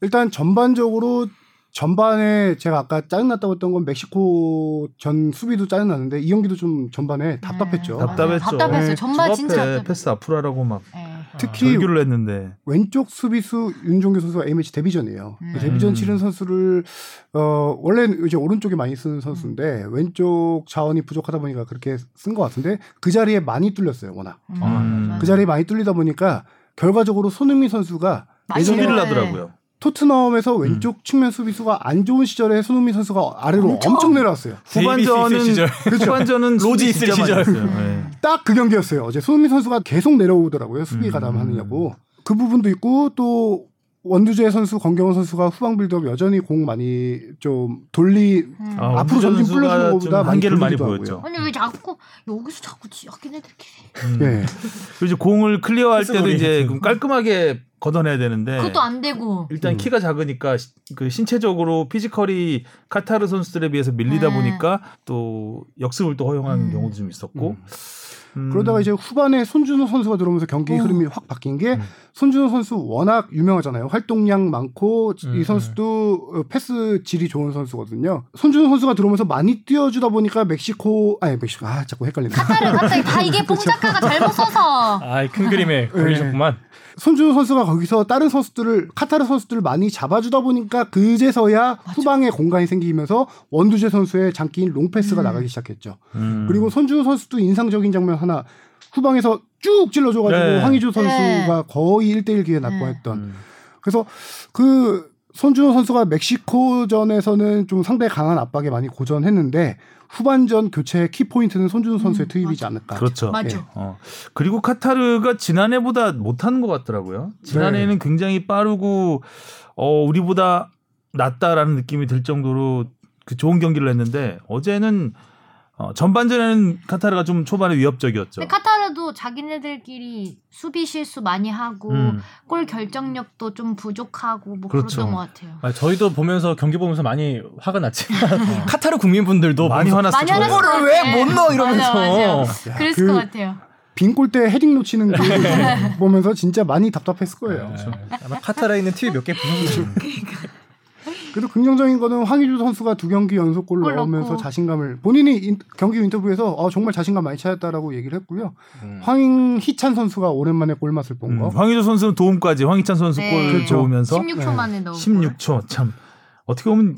일단 전반적으로 전반에 제가 아까 짜증났다고 했던 건 멕시코 전 수비도 짜증났는데 이 경기도 좀 전반에 답답했죠. 네, 답답했죠. 답답했어요. 네, 집 진짜 앞에 답답했어요. 패스 앞으로 하라고 막 네. 특히 절규를 했는데 왼쪽 수비수 윤종규 선수가 A매치 데뷔전이에요. 음. 그 데뷔전 음. 치른 선수를 어 원래는 이제 오른쪽에 많이 쓰는 선수인데 왼쪽 자원이 부족하다 보니까 그렇게 쓴 것 같은데 그 자리에 많이 뚫렸어요. 워낙 음, 음. 맞아요. 그 자리에 많이 뚫리다 보니까 결과적으로 손흥민 선수가 많이 예전에 네. 하더라고요. 토트넘에서 왼쪽 측면 수비수가 안 좋은 시절에 손흥민 선수가 아래로 엄청. 엄청, 내려왔어요. 후반전은 시절. 후반전은 로지 있을 진짜 많이 시절. 했어요. 네. 딱그 경기였어요. 어제 손흥민 선수가 계속 내려오더라고요. 수비 음. 가담하느냐고. 그 부분도 있고 또 원두재 선수, 권경원 선수가 후방 빌드업 여전히 공 많이 좀 돌리 음. 아, 앞으로 전진 좀 것보다 많이 한계를 많이 돌리기도 보였죠. 하고요. 아니 왜 자꾸 여기서 자꾸 지역인 애들끼리 음. 네. 그리고 이제 공을 clear할 때도 패스놀이. 이제 좀 깔끔하게 걷어내야 되는데 그것도 안 되고 일단 음. 키가 작으니까 시- 그 신체적으로 physical이 카타르 선수들에 비해서 밀리다 네. 보니까 또 역습을 또 허용하는 음. 경우도 좀 있었고 음. 그러다가 이제 후반에 손준호 선수가 들어오면서 경기 어. 흐름이 확 바뀐 게 음. 손준호 선수 워낙 유명하잖아요. 활동량 많고 음, 이 선수도 어, 패스 질이 좋은 선수거든요. 손준호 선수가 들어오면서 많이 뛰어주다 보니까 멕시코 아니 멕시코 아 자꾸 헷갈린다. 카타르 갑자기 다 이게 <laughs> 뽕 작가가 잘못 써서 아이 큰 그림에 걸리셨구만. 손준호 선수가 거기서 다른 선수들을 카타르 선수들을 많이 잡아주다 보니까 그제서야 후방에 공간이 생기면서 원두재 선수의 장기인 롱패스가 음. 나가기 시작했죠. 음. 그리고 손준호 선수도 인상적인 장면 하나 후방에서 쭉 찔러줘가지고 네. 황희조 선수가 네. 거의 1대1 기회 났고 네. 했던 음. 그래서 그 손준호 선수가 멕시코전에서는 좀 상당히 강한 압박에 많이 고전했는데 후반전 교체 키 포인트는 손준호 선수의 음, 투입이지 않을까. 그렇죠. 맞죠. 어. 그리고 카타르가 지난해보다 못하는 것 같더라고요. 지난해에는 굉장히 빠르고 어 우리보다 낫다라는 느낌이 들 정도로 그 좋은 경기를 했는데 어제는 어, 전반전에는 카타르가 좀 초반에 위협적이었죠. 근데 카타르도 자기네들끼리 수비 실수 많이 하고 음. 골 결정력도 좀 부족하고 뭐 그렇죠. 그랬던 것 같아요. 아, 저희도 보면서 경기 보면서 많이 화가 났지만 <laughs> 카타르 국민분들도 많이 화났을 많이 거예요. 것 저거를. 왜 못 넣어 이러면서. 맞아, 맞아. 그랬을 그- 것 같아요. 빈 골대 헤딩 놓치는 그 보면서 진짜 많이 답답했을 거예요. 네. 아마 카타르에 있는 TV 몇개 부수고 그래도 긍정적인 거는 황희조 선수가 두 경기 연속 골골 넣으면서 넣고. 자신감을 본인이 인- 경기 인터뷰에서 어, 정말 자신감 많이 찾았다라고 얘기를 했고요. 음. 황희찬 선수가 오랜만에 골맛을 본 거. 음, 황희조 선수는 도움까지 황희찬 선수 네. 골 그렇죠. 좋으면서 16초 네. 만에 넣은 16초 참 어떻게 보면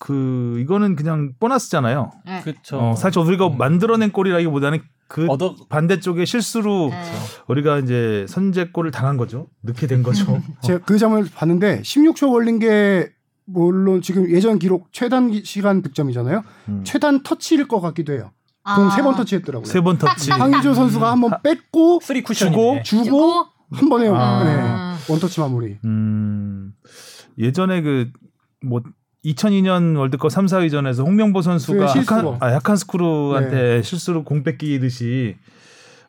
그 이거는 그냥 보너스잖아요. 골. 네. 그렇죠. 어, 사실 우리가 만들어낸 골이라기보다는 그 얻어 반대쪽에 실수로 네. 우리가 이제 선제골을 당한 거죠. 넣게 된 거죠. <laughs> 제가 그 장면을 봤는데 16초 걸린 게 물론 지금 예전 기록 최단 기- 시간 득점이잖아요. 음. 최단 터치일 것 같기도 해요. 아. 공 세 번 터치했더라고요. 세 번 터치. 황의조 선수가 한번 뺐고 쓰리 쿠션이네. 주고 주고 한 번에 아. 네, one touch 마무리. 음, 예전에 그 뭐 2002년 월드컵 3, 4위전에서 홍명보 선수가 그 실수로. 하칸, 아, 하칸 쉬퀴르한테 실수로 공 뺏기듯이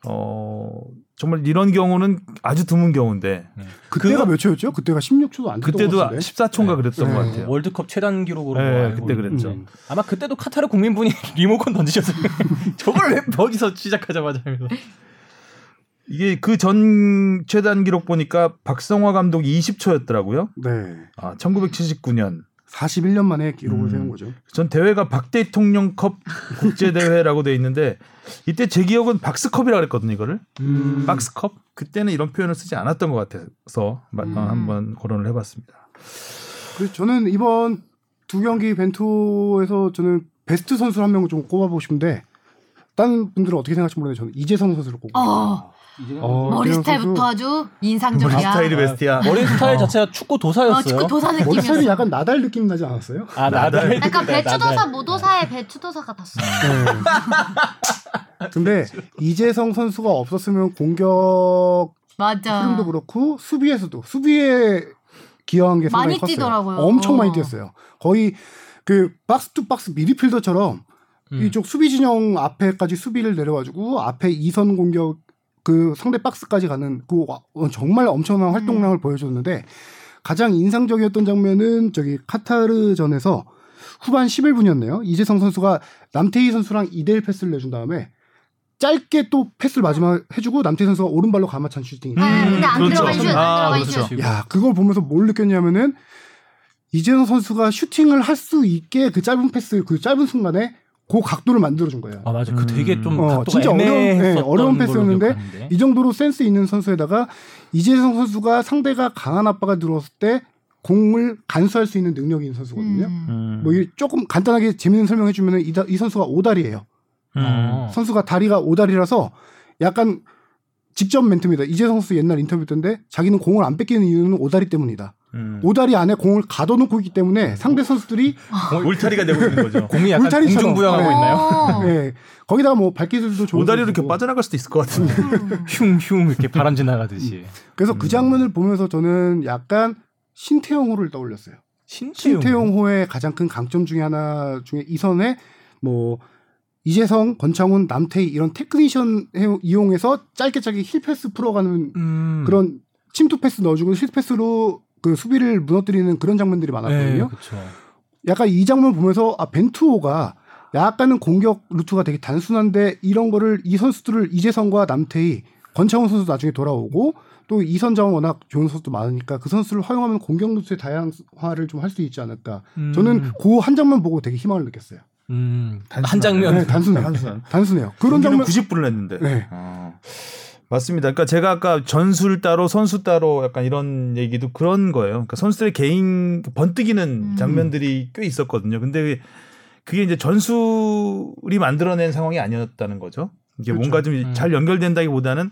어 정말 이런 경우는 아주 드문 경우인데 그때가 그거- 몇 초였죠? 그때가 16초도 안 됐던 그때도 것 같은데. 14초인가 그랬던 네. 것 같아요. 월드컵 최단 기록으로 네, 뭐 그때. 그랬죠. 음. 아마 그때도 카타르 국민분이 <laughs> 리모컨 던지셨어요. <laughs> 저걸 왜 거기서 시작하자마자 하면서. 이게 그 전 최단 기록 보니까 박성화 감독이 20초였더라고요. 네. 아, 1979년. 41년 만에 기록을 음. 세운 거죠. 전 대회가 박 대통령컵 국제 대회라고 돼 있는데 이때 제 기억은 박스컵이라 그랬거든요, 이거를. 음. 박스컵? 그때는 이런 표현을 쓰지 않았던 것 같아서 마- 음. 어, 한번 거론을 해봤습니다. 그래서 저는 이번 두 경기 벤투에서 저는 베스트 선수 한 명을 좀 꼽아보고 싶은데 다른 분들은 어떻게 생각할지 모르는데 저는 이재성 선수를 꼽고 어. 어, 머리 스타일부터 아주 인상적이야. 아, 스타일이 베스트야. 머리 스타일 자체가 축구 도사였어요. 어, 축구 도사 머리 스타일이 느낌이었어. 약간 나달 느낌 나지 않았어요? 아 나달. 약간 네, 배추도사 나달. 무도사와 배추도사 같았어. 네. 근데 이재성 선수가 없었으면 공격 맞아. 흐름도 그렇고 수비에서도 수비에 기여한 게 상당히 많이 컸어요. 뛰더라고요. 엄청 많이 어. 뛰었어요. 거의 그 box to box 미드필더처럼 음. 이쪽 수비 진영 앞에까지 수비를 내려가지고 앞에 이선 공격 그 상대 박스까지 가는 그 와- 어, 정말 엄청난 활동량을 음. 보여줬는데 가장 인상적이었던 장면은 저기 카타르전에서 후반 11분이었네요. 이재성 선수가 남태희 선수랑 2대1 패스를 내준 다음에 짧게 또 패스를 마지막 해주고 남태희 선수가 오른발로 감아찬 슈팅이 아, 근데 안 그렇죠. 들어간 슛, 안 아, 들어간 그렇죠. 슛. 야, 그걸 보면서 뭘 느꼈냐면은 이재성 선수가 슈팅을 할 수 있게 그 짧은 패스, 그 짧은 순간에 그 각도를 만들어준 거예요. 아 맞아. 그 되게 좀 어, 각도가 진짜 어려운- 네, 어려운 패스였는데. 이 정도로 센스 있는 선수에다가 이재성 선수가 상대가 강한 압박가 들어왔을 때 공을 간수할 수 있는 능력이 있는 선수거든요. 음. 음. 뭐이 조금 간단하게 재밌는 설명해 주면은 이, 다- 이 선수가 오다리예요. 음. 어. 선수가 다리가 오다리라서 약간 직접 멘트입니다. 이재성 선수 옛날 인터뷰 때인데 자기는 공을 안 뺏기는 이유는 오다리 때문이다. 음. 오다리 안에 공을 가둬놓고 있기 때문에 상대 선수들이 울타리가 되고 있는 거죠. <laughs> 공이 약간 울타리처럼. 공중 부양하고 네. 있나요? 어. <laughs> 예, 거기다가 뭐 발기술도 좋은 오다리로 이렇게. 빠져나갈 수도 있을 것 같은데. 음. <laughs> 슝슝 이렇게 바람 지나가듯이. 그래서 그 장면을 보면서 저는 약간 신태용호를 떠올렸어요. 신태용. 신태용호의 가장 큰 강점 중에 하나 중에 이선에 뭐 이재성, 권창훈, 남태희 이런 테크니션 해- 이용해서 짧게 짧게 힐 패스 풀어가는 음. 그런 침투 패스 넣어주고 힐 패스로 그 수비를 무너뜨리는 그런 장면들이 네, 많았거든요. 그렇죠. 약간 이 장면 보면서 아 벤투호가 약간은 공격 루트가 되게 단순한데 이런 거를 이 선수들을 이재성과 남태희, 권창훈 선수 나중에 돌아오고 또 이선 자원 워낙 좋은 선수도 많으니까 그 선수를 활용하면 공격 루트의 다양화를 좀 할 수 있지 않을까. 음. 저는 그 한 장면 보고 되게 희망을 느꼈어요. 음. 단순하네. 한 장면. 네, 단순해요. 단순한. 단순해요. <laughs> 그런 장면 90분을 했는데. 네. 어. 맞습니다. 그러니까 제가 아까 전술 따로 선수 따로 약간 이런 얘기도 그런 거예요. 그러니까 선수들의 개인 번뜩이는 음. 장면들이 꽤 있었거든요. 근데 그게 이제 전술이 만들어낸 상황이 아니었다는 거죠. 이게 그렇죠. 뭔가 좀 음. 잘 연결된다기보다는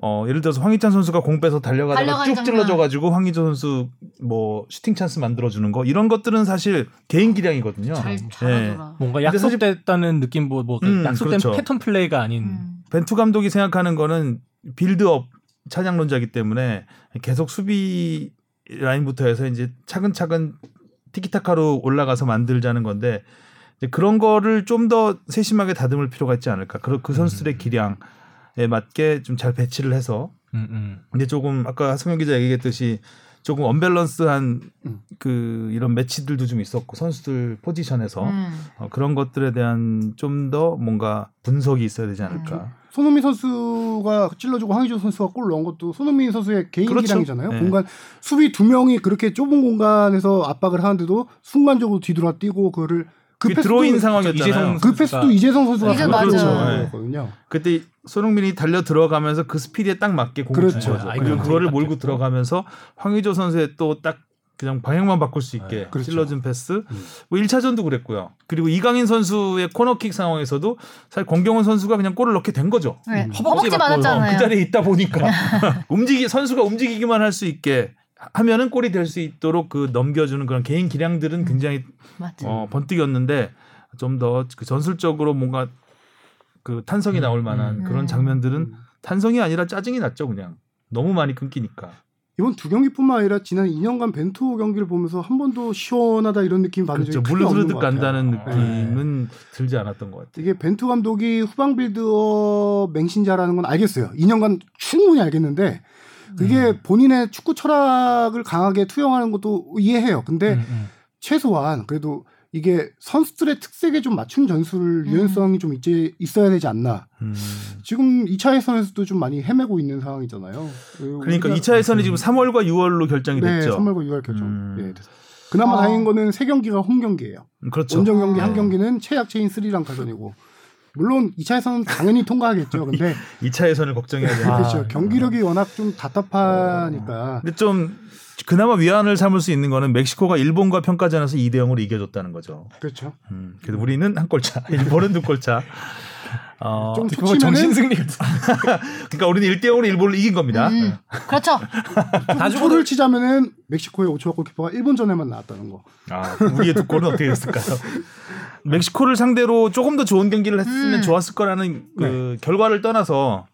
어 예를 들어서 황희찬 선수가 공 빼서 달려가다가 쭉 장면. 찔러줘가지고 황의조 선수 뭐 슈팅 찬스 만들어주는 거 이런 것들은 사실 개인 기량이거든요. 잘 예. 잘하더라. 뭔가 약속됐다는 느낌보다 뭐 음, 약속된 그렇죠. 패턴 플레이가 아닌. 음. 벤투 감독이 생각하는 거는 빌드업 찬양론자기 때문에 계속 수비 라인부터 해서 이제 차근차근 티키타카로 올라가서 만들자는 건데 이제 그런 거를 좀 더 세심하게 다듬을 필요가 있지 않을까. 그, 그 선수들의 기량에 맞게 좀 잘 배치를 해서 음, 음. 근데 조금 아까 승현 기자 얘기했듯이 조금 언밸런스한 음. 그 이런 매치들도 좀 있었고 선수들 포지션에서 음. 어, 그런 것들에 대한 좀 더 뭔가 분석이 있어야 되지 않을까. 손흥민 선수가 찔러주고 황희조 선수가 골 넣은 것도 손흥민 선수의 개인 그렇죠. 기량이잖아요. 네. 공간 수비 두 명이 그렇게 좁은 공간에서 압박을 하는데도 순간적으로 뒤돌아 뛰고 그거를 그그 패스도 상황이었잖아요. 이재성 그 패스도 이재성 선수가 이제 잘 맞아요. 그렇거든요. 그때 손흥민이 달려 들어가면서 그 스피드에 딱 맞게 공을 그렇죠. 준 거죠. 아, 그리고 그거를 딱 몰고 됐고. 들어가면서 황의조 선수의 또 딱 그냥 방향만 바꿀 수 있게 네, 그렇죠. 찔러준 패스. 음. 뭐 1차전도 그랬고요. 그리고 이강인 선수의 코너킥 상황에서도 사실 권경원 선수가 그냥 골을 넣게 된 거죠. 네. 음. 허벅지 맞고 맞았잖아요. 그 자리에 있다 보니까 <laughs> 움직이 선수가 움직이기만 할 수 있게 하면은 골이 될 수 있도록 그 넘겨주는 그런 개인 기량들은 굉장히 맞죠. 어, 번뜩였는데 좀 더 그 전술적으로 뭔가 그 탄성이 나올 만한 음. 그런 음. 장면들은 탄성이 아니라 짜증이 났죠 그냥 너무 많이 끊기니까 이번 두 경기뿐만 아니라 지난 2년간 벤투 경기를 보면서 한 번도 시원하다 이런 느낌 받은 그렇죠 적이 없는 흐르듯 것 같아요. 간다는 네. 느낌은 들지 않았던 것 같아요. 이게 벤투 감독이 후방 빌드업 맹신자라는 건 알겠어요. 2년간 충분히 알겠는데 그게 음. 본인의 축구 철학을 강하게 투영하는 것도 이해해요. 근데 음, 음. 최소한 그래도 이게 선수들의 특색에 좀 맞춘 전술 유연성이 좀 있지, 있어야 되지 않나. 음. 지금 2차 예선에서도 좀 많이 헤매고 있는 상황이잖아요. 그러니까 우리가- 2차 예선이 지금 3월과 6월로 결정이 네, 됐죠. 3월과 6월 결정. 음. 네. 그나마 아. 다행인 거는 세 경기가 홈 경기예요. 그렇죠. 원정 경기 한 네. 경기는 최약 체인 스리랑카전이고 물론 2차에서는 당연히 통과하겠죠. 근데 <laughs> 2차 예선을 걱정해야 되는. 아, 그렇죠. 경기력이 워낙 좀 답답하니까 근데 좀 그나마 위안을 삼을 수 있는 거는 멕시코가 일본과 평가전에서 2대 0으로 이겨줬다는 거죠. 그렇죠. 음, 그래도 우리는 한 골차, <laughs> 일본은 두 골차. 어, 좀 그거 초치면은 정신승리 그러니까 우리는 1대 0으로 일본을 이긴 겁니다. 음, 그렇죠. 다 죽어도 초를 치자면은 멕시코의 오초아 골키퍼가 일본 전에만 나왔다는 거. 아, 우리의 두 골은 어떻게 됐을까요? 멕시코를 상대로 조금 더 좋은 경기를 했으면 음. 좋았을 거라는 그 결과를 떠나서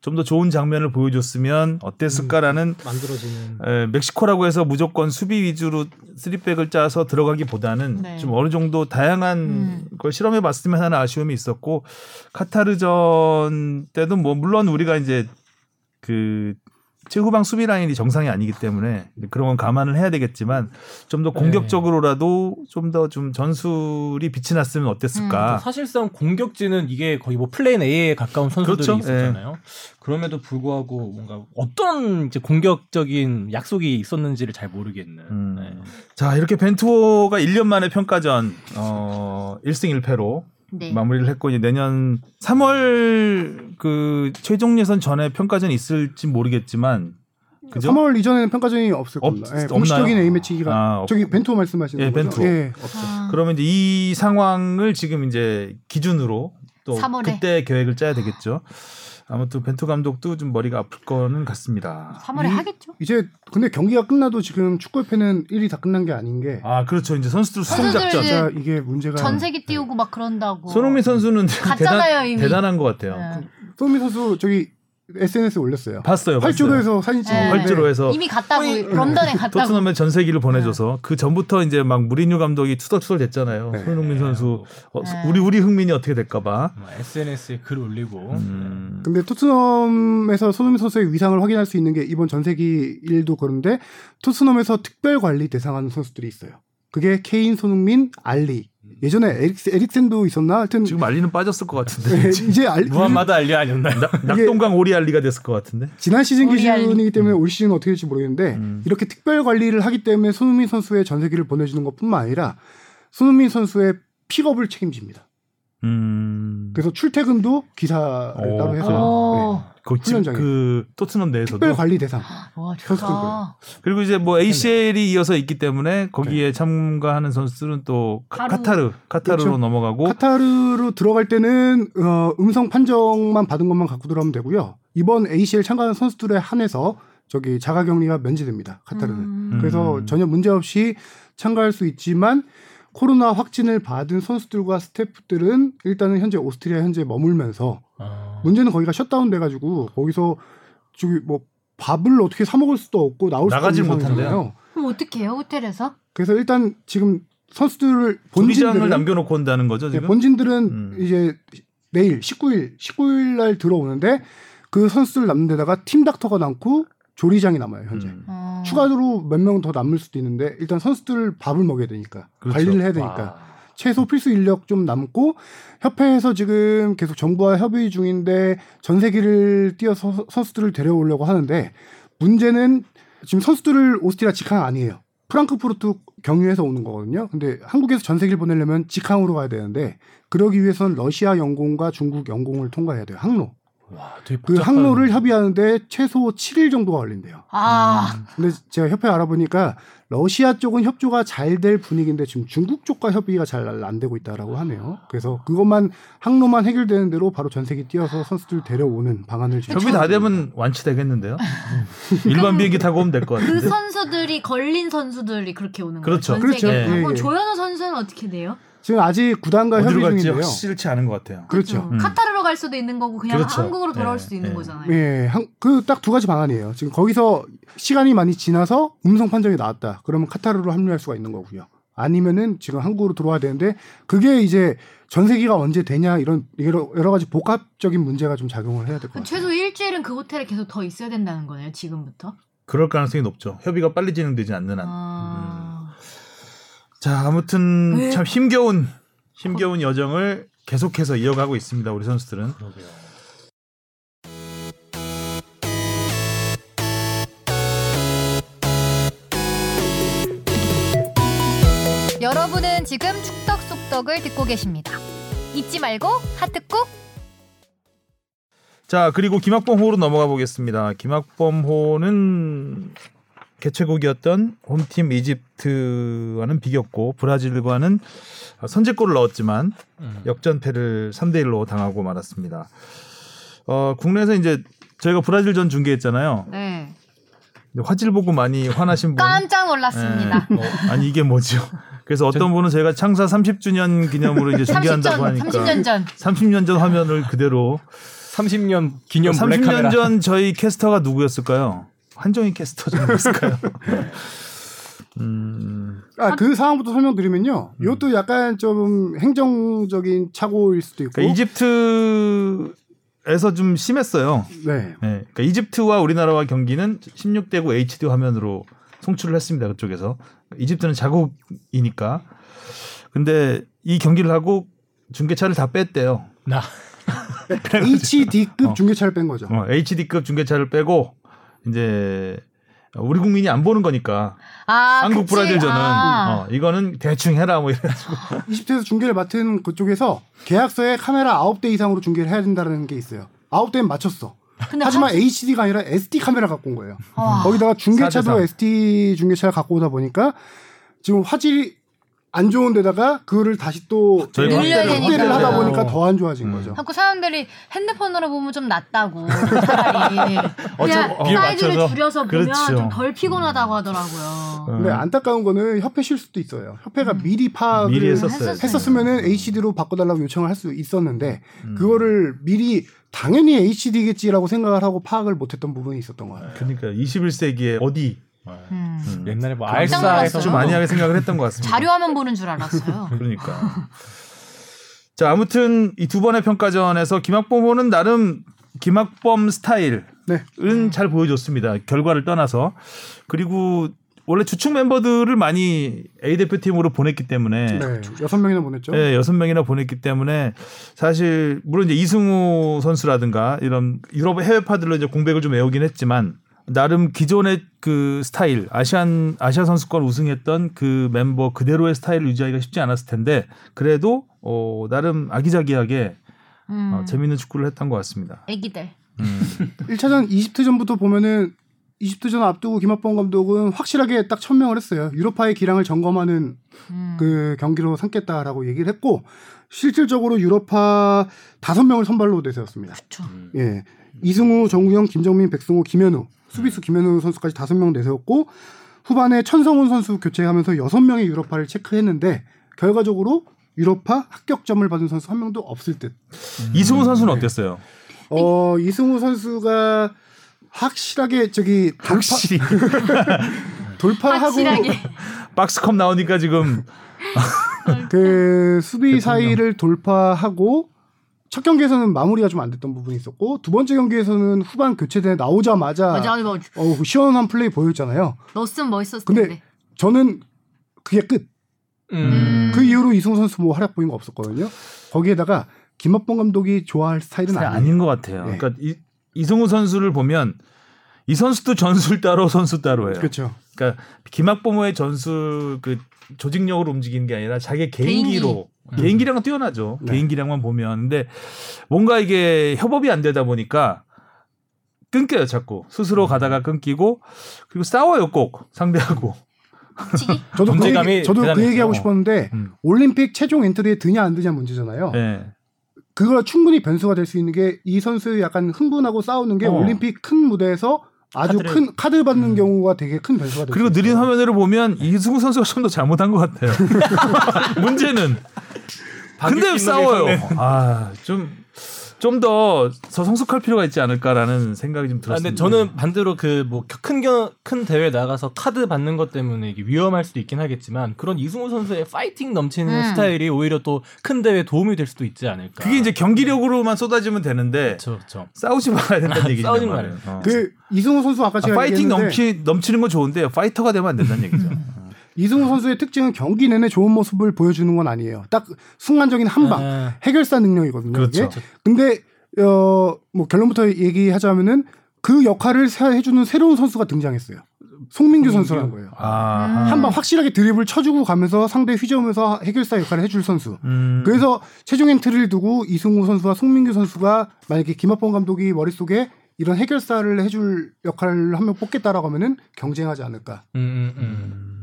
좀 더 좋은 장면을 보여줬으면 어땠을까라는 만들어지는 에, 멕시코라고 해서 무조건 수비 위주로 쓰리백을 짜서 들어가기보다는 네. 좀 어느 정도 다양한 음. 걸 실험해 봤으면 하는 아쉬움이 있었고 카타르전 때도 뭐 물론 우리가 이제 그 최후방 수비 라인이 정상이 아니기 때문에 그런 건 감안을 해야 되겠지만 좀 더 공격적으로라도 좀 더좀 전술이 빛이 났으면 어땠을까? 사실상 공격진은 이게 거의 뭐 plan A에 가까운 선수들이 그렇죠. 있었잖아요. 그럼에도 불구하고 뭔가 어떤 이제 공격적인 약속이 있었는지를 잘 모르겠는. 음. 네. 자 이렇게 벤투호가 1년 만에 평가전 어 1승 1패로 네. 마무리를 했고 이제 내년 3월 그 최종 예선 전에 평가전이 있을지 모르겠지만 그죠? 3월 이전에는 평가전이 없을 없- 겁니다. 예, 없나요? 공식적인 A 매치가 아, 저기 벤투 말씀하시는 예, 거죠? 벤투. 예. 아, 그러면 이제 이 상황을 지금 이제 기준으로 또 3월에. 그때 계획을 짜야 되겠죠. 아무튼 벤투 감독도 좀 머리가 아플 거는 같습니다. 3월에 이- 하겠죠. 이제 근데 경기가 끝나도 지금 축구협회는 일이 다 끝난 게 아닌 게 아 그렇죠. 이제 선수들 수송 선수들 작전. 이제 진짜 이게 문제가 전세기 띄우고 막 그런다고. 손흥민 선수는 갔잖아요, 대단, 이미. 대단한 것 같아요. 네. 손흥민 선수 저기 SNS 에 올렸어요. 봤어요. 봤어요. 활주로에서 사진 찍은 네. 활주로 해서 이미 갔다고 거의- 런던에 갔다고. 토트넘에 전세기를 보내줘서 그 전부터 이제 막 무리뉴 감독이 투덜투덜 됐잖아요. 네. 손흥민 선수 어, 네. 우리 우리 흥민이 어떻게 될까봐. 뭐 SNS에 글 올리고 음. 근데 토트넘에서 손흥민 선수의 위상을 확인할 수 있는 게 이번 전세기 일도 그런데 토트넘에서 특별 관리 대상하는 선수들이 있어요. 그게 케인, 손흥민, 알리. 예전에 에릭, 에릭센도 있었나? 하여튼 지금 알리는 빠졌을 것 같은데. 예, 이제 알리 무함마드 알리 아니었나요? 낙동강 오리 알리가 됐을 것 같은데. 지난 시즌 기준이기 때문에 올 시즌 어떻게 될지 모르겠는데 음. 이렇게 특별 관리를 하기 때문에 손흥민 선수의 전세기를 보내주는 것뿐만 아니라 손흥민 선수의 픽업을 책임집니다. 음. 그래서 출퇴근도 기사를 오, 따로 해서 오. 네. 그, 집, 훈련장에. 그 토트넘 내에서도 특별 관리 대상. 와 선수들 좋다. 그리고 이제 뭐 ACL이 이어서 있기 때문에 거기에 참가하는 선수들은 또 카-. 카타르 카타르로 그렇죠. 넘어가고 카타르로 들어갈 때는 어, 음성 판정만 받은 것만 갖고 들어가면 되고요. 이번 ACL 참가하는 선수들에 한해서 저기 자가격리가 면제됩니다. 카타르는. 음. 그래서 음. 전혀 문제 없이 참가할 수 있지만 코로나 확진을 받은 선수들과 스태프들은 일단은 현재 오스트리아 현재 머물면서 아. 문제는 거기가 셧다운 돼가지고 거기서 저기 뭐 밥을 어떻게 사 먹을 수도 없고 나올 수도 나가질 없는 못한대요. 상황이잖아요. 그럼 어떻게 해요 호텔에서? 그래서 일단 지금 선수들을 본장을 본진들은 남겨놓고 온다는 거죠 네, 지금. 본진들은 음. 이제 내일 19일 19일 날 들어오는데 그 선수들 남는 데다가 팀 닥터가 남고 조리장이 남아요 현재. 음. 어. 추가로 몇 명 더 남을 수도 있는데 일단 선수들 밥을 먹여야 되니까 그렇죠. 관리를 해야 되니까 최소 필수 인력 좀 남고 협회에서 지금 계속 정부와 협의 중인데 전세기를 띄어서 선수들을 데려오려고 하는데 문제는 지금 선수들을 오스트리아 직항 아니에요. 프랑크푸르트 경유해서 오는 거거든요. 근데 한국에서 전세기를 보내려면 직항으로 가야 되는데 그러기 위해서는 러시아 영공과 중국 영공을 통과해야 돼요. 항로. 와, 되게 그 항로를 협의하는데 최소 7일 정도가 걸린대요. 아 근데 제가 협회 알아보니까 러시아 쪽은 협조가 잘 될 분위기인데 지금 중국 쪽과 협의가 잘 안 되고 있다라고 하네요. 그래서 그것만 항로만 해결되는 대로 바로 전세기 띄어서 선수들 데려오는 방안을 지금 협의 다 되면 완치되겠는데요. 일반 비행기 타고 오면 될것그 같은데. 선수들이 걸린 선수들이 그렇게 오는 그렇죠. 거예요. 전세기. 그렇죠. 예, 예. 조현우 선수는 어떻게 돼요? 지금 아직 구단과 협의 중인데요. 확실치 않은 것 같아요. 그렇죠. 음. 카타르로 갈 수도 있는 거고 그냥 그렇죠. 한국으로 돌아올 예, 수도 있는 예. 거잖아요. 예, 그딱 두 가지 방안이에요. 지금 거기서 시간이 많이 지나서 음성 판정이 나왔다. 그러면 카타르로 합류할 수가 있는 거고요. 아니면은 지금 한국으로 들어와야 되는데 그게 이제 전세기가 언제 되냐 이런 여러, 여러 가지 복합적인 문제가 좀 작용을 해야 될 것 같아요. 최소 일주일은 그 호텔에 계속 더 있어야 된다는 거네요. 지금부터. 그럴 가능성이 높죠. 협의가 빨리 진행되지 않는 한. 아... 자, 아무튼 왜? 참 힘겨운 힘겨운 여정을 계속해서 이어가고 있습니다. 우리 선수들은. 그러게요. 여러분은 지금 축덕 속덕을 듣고 계십니다. 잊지 말고 하트 꾹. 자, 그리고 김학범 호로 넘어가 보겠습니다. 김학범 호는 개최국이었던 홈팀 이집트와는 비겼고 브라질과는 선제골을 넣었지만 음. 역전패를 3대 1로 당하고 말았습니다. 어, 국내에서 이제 저희가 브라질전 중계했잖아요. 네. 화질 보고 많이 화나신 분 깜짝 놀랐습니다. 예. 어, 아니 이게 뭐죠? 그래서 어떤 분은 저희가 창사 30주년 기념으로 이제 30전, 중계한다고 하니까 30년 전. 30년 전 화면을 그대로 30년 기념 30년 블랙카메라. 전 저희 캐스터가 누구였을까요? 한정희 캐스터 정도였을까요? 음, 아, 그 상황부터 설명드리면요. 이것도 약간 좀 행정적인 착오일 수도 있고. 그러니까 이집트에서 좀 심했어요. 네. 네, 그러니까 이집트와 우리나라와 경기는 16대구 HD 화면으로 송출을 했습니다. 그쪽에서 이집트는 자국이니까. 근데 이 경기를 하고 중계차를 다 뺐대요. 나 <laughs> HD급 어. 중계차를 뺀 거죠. 어, HD급 중계차를 빼고 이제 우리 국민이 안 보는 거니까 아, 한국 그치. 브라질전은 아. 어, 이거는 대충 해라 뭐 이래가지고 <laughs> 이집트에서 중계를 맡은 그쪽에서 계약서에 카메라 9대 이상으로 중계를 해야 된다는 게 있어요. 9대는 맞췄어. 근데 하지만 하- HD가 아니라 SD 카메라 갖고 온 거예요. 와. 거기다가 중계차도 4대4. SD 중계차를 갖고 오다 보니까 지금 화질이 안 좋은 데다가 그거를 다시 또 저희가 늘려야 확대를, 하다 보니까 어. 더안 좋아진 음. 거죠. 자꾸 사람들이 핸드폰으로 보면 좀 낫다고 차라리 <laughs> 그냥 어, 사이즈를 맞춰서. 줄여서 보면 그렇죠. 좀덜 피곤하다고 하더라고요. 음. 근데 안타까운 거는 협회 실수도 있어요. 협회가 미리 파악을 미리. 했었으면은 HD로 바꿔달라고 요청을 할 수 있었는데 음. 그거를 미리 당연히 HD겠지라고 생각을 하고 파악을 못했던 부분이 있었던 것 같아요. 그러니까 21세기에 어디 음. 음. 옛날에 뭐 놀랐어요. 좀 안이하게 생각을 했던 것 같습니다. 자료화면 보는 줄 알았어요. <laughs> 그러니까. 자, 아무튼 이 두 번의 평가전에서 김학범 후보는 나름 김학범 스타일은 네. 잘 보여줬습니다. 결과를 떠나서. 그리고 원래 주축 멤버들을 많이 A 대표팀으로 보냈기 때문에 네. 여섯 명이나 보냈죠. 예, 여섯 명이나 보냈기 때문에 사실 물론 이제 이승우 선수라든가 이런 유럽 해외파들로 이제 공백을 좀 메우긴 했지만 나름 기존의 그 스타일 아시안 아시아 선수권 우승했던 그 멤버 그대로의 스타일을 유지하기가 쉽지 않았을 텐데 그래도 어 나름 아기자기하게 음. 어, 재밌는 축구를 했던 것 같습니다. 애기들. 음. <laughs> 1차전 이집트전부터 보면은 이집트전 앞두고 김학범 감독은 확실하게 딱 천명을 했어요. 유로파의 기량을 점검하는 음. 그 경기로 삼겠다라고 얘기를 했고 실질적으로 유로파 다섯 명을 선발로 내세웠습니다. 그쵸. 예. 이승우, 정우영, 김정민, 백승호, 김현우, 수비수 김현우 선수까지 다섯 명 내세웠고 후반에 천성훈 선수 교체하면서 여섯 명의 유로파를 체크했는데 결과적으로 유로파 합격점을 받은 선수 한 명도 없을 듯. 이승우 선수는 어땠어요? 어, 이승우 선수가 확실하게 저기 돌파, 확실히 <laughs> 돌파하고 확실하게. 박스컵 나오니까 지금 그 수비 대통령. 사이를 돌파하고 첫 경기에서는 마무리가 좀 안 됐던 부분이 있었고 두 번째 경기에서는 후반 교체대 나오자마자 맞아, 뭐 어, 시원한 플레이 보였잖아요. 넣었으면 멋있었을 근데 텐데. 저는 그게 끝. 음. 그 이후로 이승우 선수 뭐 활약 보인 거 없었거든요. 거기에다가 김학범 감독이 좋아할 스타일은 스타일 아니에요. 아닌 것 같아요. 네. 그러니까 이, 이승우 선수를 보면 이 선수도 전술 따로 선수 따로예요. 그렇죠. 그러니까 김학범호의 전술 그 조직력으로 움직이는 게 아니라 자기 개인기로 개인기량은 뛰어나죠. 네. 개인기량만 보면 근데 뭔가 이게 협업이 안 되다 보니까 끊겨요 자꾸 스스로 가다가 끊기고 그리고 싸워요 꼭 상대하고? <laughs> 저도 그 얘기, 저도 그. 얘기하고 싶었는데 음. 올림픽 최종 엔트리에 드냐 안 드냐 문제잖아요. 네. 그거 충분히 변수가 될 수 있는 게 이 선수의 약간 흥분하고 싸우는 게 어. 올림픽 큰 무대에서 아주 카드를- 큰 카드 받는 경우가 되게 큰 변수가 될 그리고 수 느린. 화면으로 보면 이승우 선수가 좀 더 잘못한 것 같아요. <laughs> <laughs> 문제는 근데 싸워요. 아 좀 좀더더 성숙할 필요가 있지 않을까라는 생각이 좀 아, 들었습니다. 근데 저는 반대로 그뭐큰큰 대회 나가서 카드 받는 것 때문에 이게 위험할 수도 있긴 하겠지만 그런 이승우 선수의 파이팅 넘치는 음. 스타일이 오히려 또 큰 대회에 도움이 될 수도 있지 않을까. 그게 이제 경기력으로만 쏟아지면 되는데 그렇죠, 그렇죠. 싸우지 말아야 된다는 얘기죠. <laughs> 싸우지 말아요. 그 이승우 선수 아까 제가 파이팅 얘기했는데 넘치 넘치는 건 좋은데 파이터가 되면 안 된다는 얘기죠. <laughs> 이승우 선수의 특징은 경기 내내 좋은 모습을 보여주는 건 아니에요. 딱 순간적인 한방 아, 해결사 능력이거든요. 그렇죠. 이게. 근데 어뭐 결론부터 얘기하자면은 그 역할을 새- 해주는 새로운 선수가 등장했어요. 송민규 선수라는 거예요. 아, 한방 확실하게 드리블 쳐주고 가면서 상대 휘저으면서 해결사 역할을 해줄 선수. 음, 그래서 최종 엔트리를 두고 이승우 선수와 송민규 선수가 만약에 김학범 감독이 머릿속에 이런 해결사를 해줄 역할을 한 명 뽑겠다라고 하면은 경쟁하지 않을까. 음, 음, 음.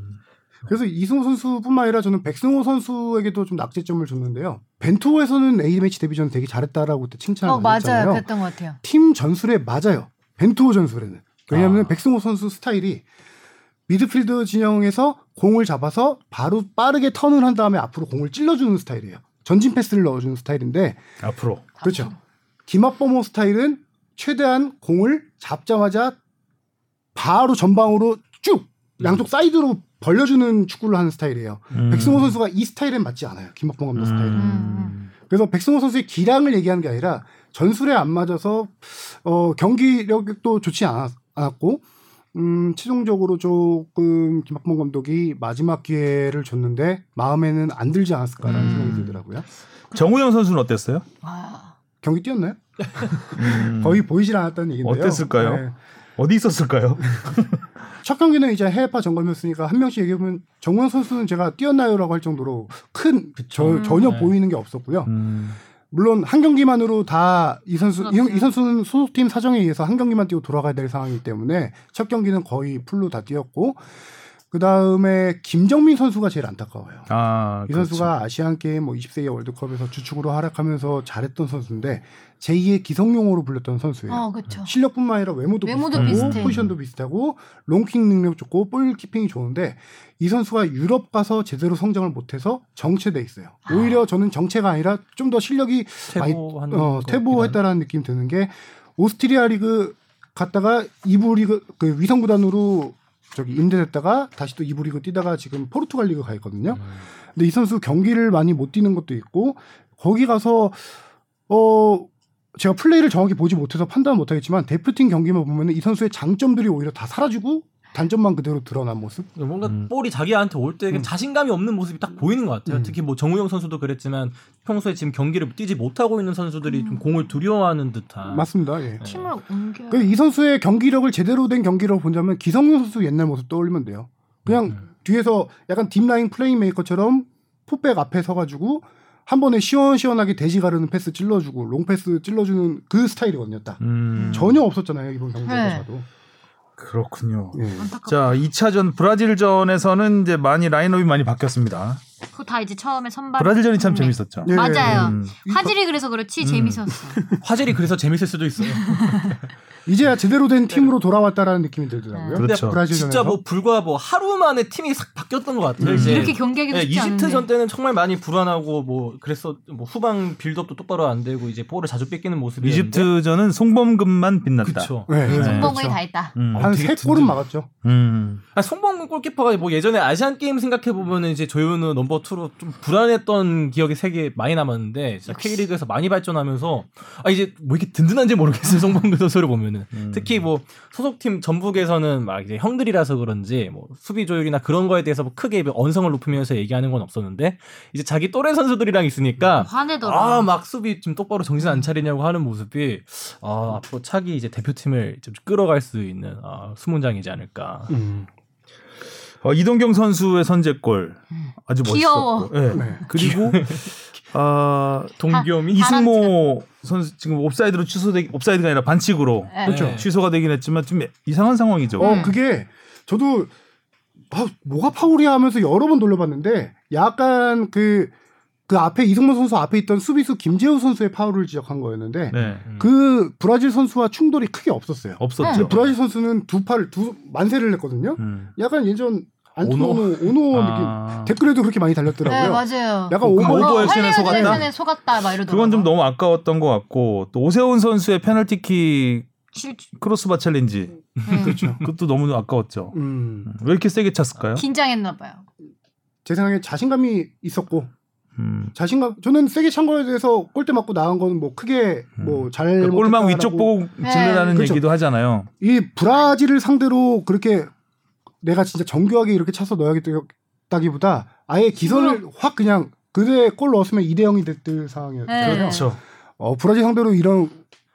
그래서 이승우 선수뿐만 아니라 저는 백승호 선수에게도 좀 낙제점을 줬는데요. 벤투호에서는 A매치 데뷔 전 되게 잘했다라고 그때 칭찬을 어 많이 맞아요. 했잖아요. 그랬던 것 같아요. 팀 전술에 맞아요. 벤투호 전술에는. 왜냐하면 아. 백승호 선수 스타일이 미드필드 진영에서 공을 잡아서 바로 빠르게 턴을 한 다음에 앞으로 공을 찔러주는 스타일이에요. 전진 패스를 넣어주는 스타일인데 앞으로. 그렇죠. 김학범호 스타일은 최대한 공을 잡자마자 바로 전방으로 쭉 양쪽 사이드로 벌려주는 축구를 하는 스타일이에요. 음. 백승호 선수가 이 스타일엔 맞지 않아요. 김학범 감독 스타일은. 음. 그래서 백승호 선수의 기량을 얘기하는 게 아니라 전술에 안 맞아서 어, 경기력도 좋지 않았, 않았고 음, 최종적으로 조금 김학범 감독이 마지막 기회를 줬는데 마음에는 안 들지 않았을까라는 음. 생각이 들더라고요. 정우영 선수는 어땠어요? 와. 경기 뛰었나요? <laughs> <laughs> 음. 거의 보이질 않았다는 얘기인데요. 어땠을까요? 네. 어디 있었을까요? <laughs> 첫 경기는 이제 해외파 점검이었으니까 한 명씩 얘기해보면 정우영 선수는 제가 뛰었나요라고 할 정도로 큰 저, 음. 전혀 네. 보이는 게 없었고요. 음. 물론 한 경기만으로 다 이 선수 이, 그렇죠. 이 선수는 소속팀 사정에 의해서 한 경기만 뛰고 돌아가야 될 상황이기 때문에 첫 경기는 거의 풀로 다 뛰었고 그 다음에 김정민 선수가 제일 안타까워요. 아, 이 그렇죠. 선수가 아시안 게임 뭐 20세 이하 월드컵에서 주축으로 활약하면서 잘했던 선수인데 제2의 기성용으로 불렸던 선수예요. 어 그렇죠. 실력뿐만 아니라 외모도, 외모도 비슷하고 비슷해. 포지션도 비슷하고 롱킥 능력 좋고 ball keeping이 좋은데 이 선수가 유럽 가서 제대로 성장을 못해서 정체돼 있어요. 오히려 저는 정체가 아니라 좀 더 실력이 많이 퇴보하는 어, 것 같긴 퇴보했다라는 느낌 드는 게 오스트리아 리그 갔다가 이부 리그 그 위성 구단으로 저기 임대됐다가 다시 또 이부 리그 뛰다가 지금 포르투갈 리그 가 있거든요. 음. 근데 이 선수 경기를 많이 못 뛰는 것도 있고 거기 가서 어 제가 플레이를 정확히 보지 못해서 판단 못 하겠지만 대표팀 경기만 보면은 이 선수의 장점들이 오히려 다 사라지고 단점만 그대로 드러난 모습. 뭔가 음. 볼이 자기한테 올때 음. 자신감이 없는 모습이 딱 보이는 것 같아요. 음. 특히 뭐 정우영 선수도 그랬지만 평소에 지금 경기를 뛰지 못하고 있는 선수들이 좀 공을 두려워하는 듯한. 맞습니다. 예. 팀을 옮겨. 그이 선수의 경기력을 제대로 된 경기력을 본다면 기성용 선수 옛날 모습 떠올리면 돼요. 그냥 음. 뒤에서 약간 딥라인 플레이메이커처럼 포백 앞에 서가지고 한 번에 시원시원하게 대지 가르는 패스 찔러주고 롱 패스 찔러주는 그 스타일이거든요. 딱 음. 전혀 없었잖아요 이번 경기에서 네. 그렇군요. 예. 자, 2차전 브라질전에서는 이제 많이 라인업이 많이 바뀌었습니다. 그거 다 이제 처음에 선발. 브라질전이 참 네. 재밌었죠. 예. 맞아요. 음. 화질이 그래서 그렇지 음. 재밌었어. <laughs> 화질이 그래서 재밌을 수도 있어요. <laughs> 이제야 제대로 된 팀으로 돌아왔다라는 느낌이 들더라고요. 네. 그렇죠. 브라질전에서. 진짜 뭐 불과 뭐 하루 만에 팀이 싹 바뀌었던 것 같아요. 음. 이렇게 경기하기 네, 쉽지 않은데. 이집트전 때는 정말 많이 불안하고 뭐 그래서 뭐 후방 빌드업도 똑바로 안 되고 이제 볼을 자주 뺏기는 모습이 이집트전은 송범근만 빛났다. 그렇죠. 네. 네. 성공이 그렇죠. 다 했다. 음. 어, 한 되게 세 골은. 막았죠. 음. 아, 송범근 골키퍼가 뭐 예전에 아시안 게임 생각해 보면은 이제 조현우 넘버 2로 좀 불안했던 기억이 세계 많이 남았는데 진짜 K리그에서 많이 발전하면서 아 이제 뭐 이렇게 든든한지 모르겠어요 송범근 선수를 보면은 음. 특히 뭐 소속팀 전북에서는 막 이제 형들이라서 그런지 뭐 수비 조율이나 그런 거에 대해서 뭐 크게 언성을 높이면서 얘기하는 건 없었는데 이제 자기 또래 선수들이랑 있으니까 화내더라. 아막 수비 좀 똑바로 정신 안 차리냐고 하는 모습이 아 앞으로 차기 이제 대표팀을 좀 끌어갈 수 있는 아, 수문장이지 않을까. 음. 어, 이동경 선수의 선제골 아주 귀여워. 멋있었고. 예. 네. 그리고 아 동기염이 이승모 선수 지금 옵사이드로 취소되 옵사이드가 아니라 반칙으로 네. 그렇죠. 취소가 되긴 했지만 좀 이상한 상황이죠. 어 음. 그게 저도 아, 뭐가 파울이야 하면서 여러 번 돌려봤는데 약간 그 그 앞에 이승모 선수 앞에 있던 수비수 김재우 선수의 파울을 지적한 거였는데 네. 음. 그 브라질 선수와 충돌이 크게 없었어요. 없었죠. 브라질 선수는 두 팔 두 만세를 했거든요. 음. 약간 예전 안토노 오노 아. 느낌 댓글에도 그렇게 많이 달렸더라고요. 네 맞아요. 약간 그 오버 오버 액션에 속았다? 액션에 속았다 막 이러더라고. 그건 좀 너무 아까웠던 것 같고 또 오세훈 선수의 페널티킥 실... crossbar challenge 음. <laughs> 그렇죠. 그것도 너무 아까웠죠. 음, 왜 이렇게 세게 찼을까요? 긴장했나 봐요. 제 생각에 자신감이 있었고 음. 자신감 저는 세게 찬 거에 대해서 골대 맞고 나간 거는 뭐 크게 뭐잘 그러니까 골망 위쪽 보고 네. 질르라는 그렇죠. 얘기도 하잖아요. 이 브라질을 상대로 그렇게 내가 진짜 정교하게 이렇게 차서 넣어야겠다기보다 아예 기선을 확 그냥 그때 골 넣었으면 2대 0이 됐을 상황이었잖아요. 네. 그렇죠. 어, 브라질 상대로 이런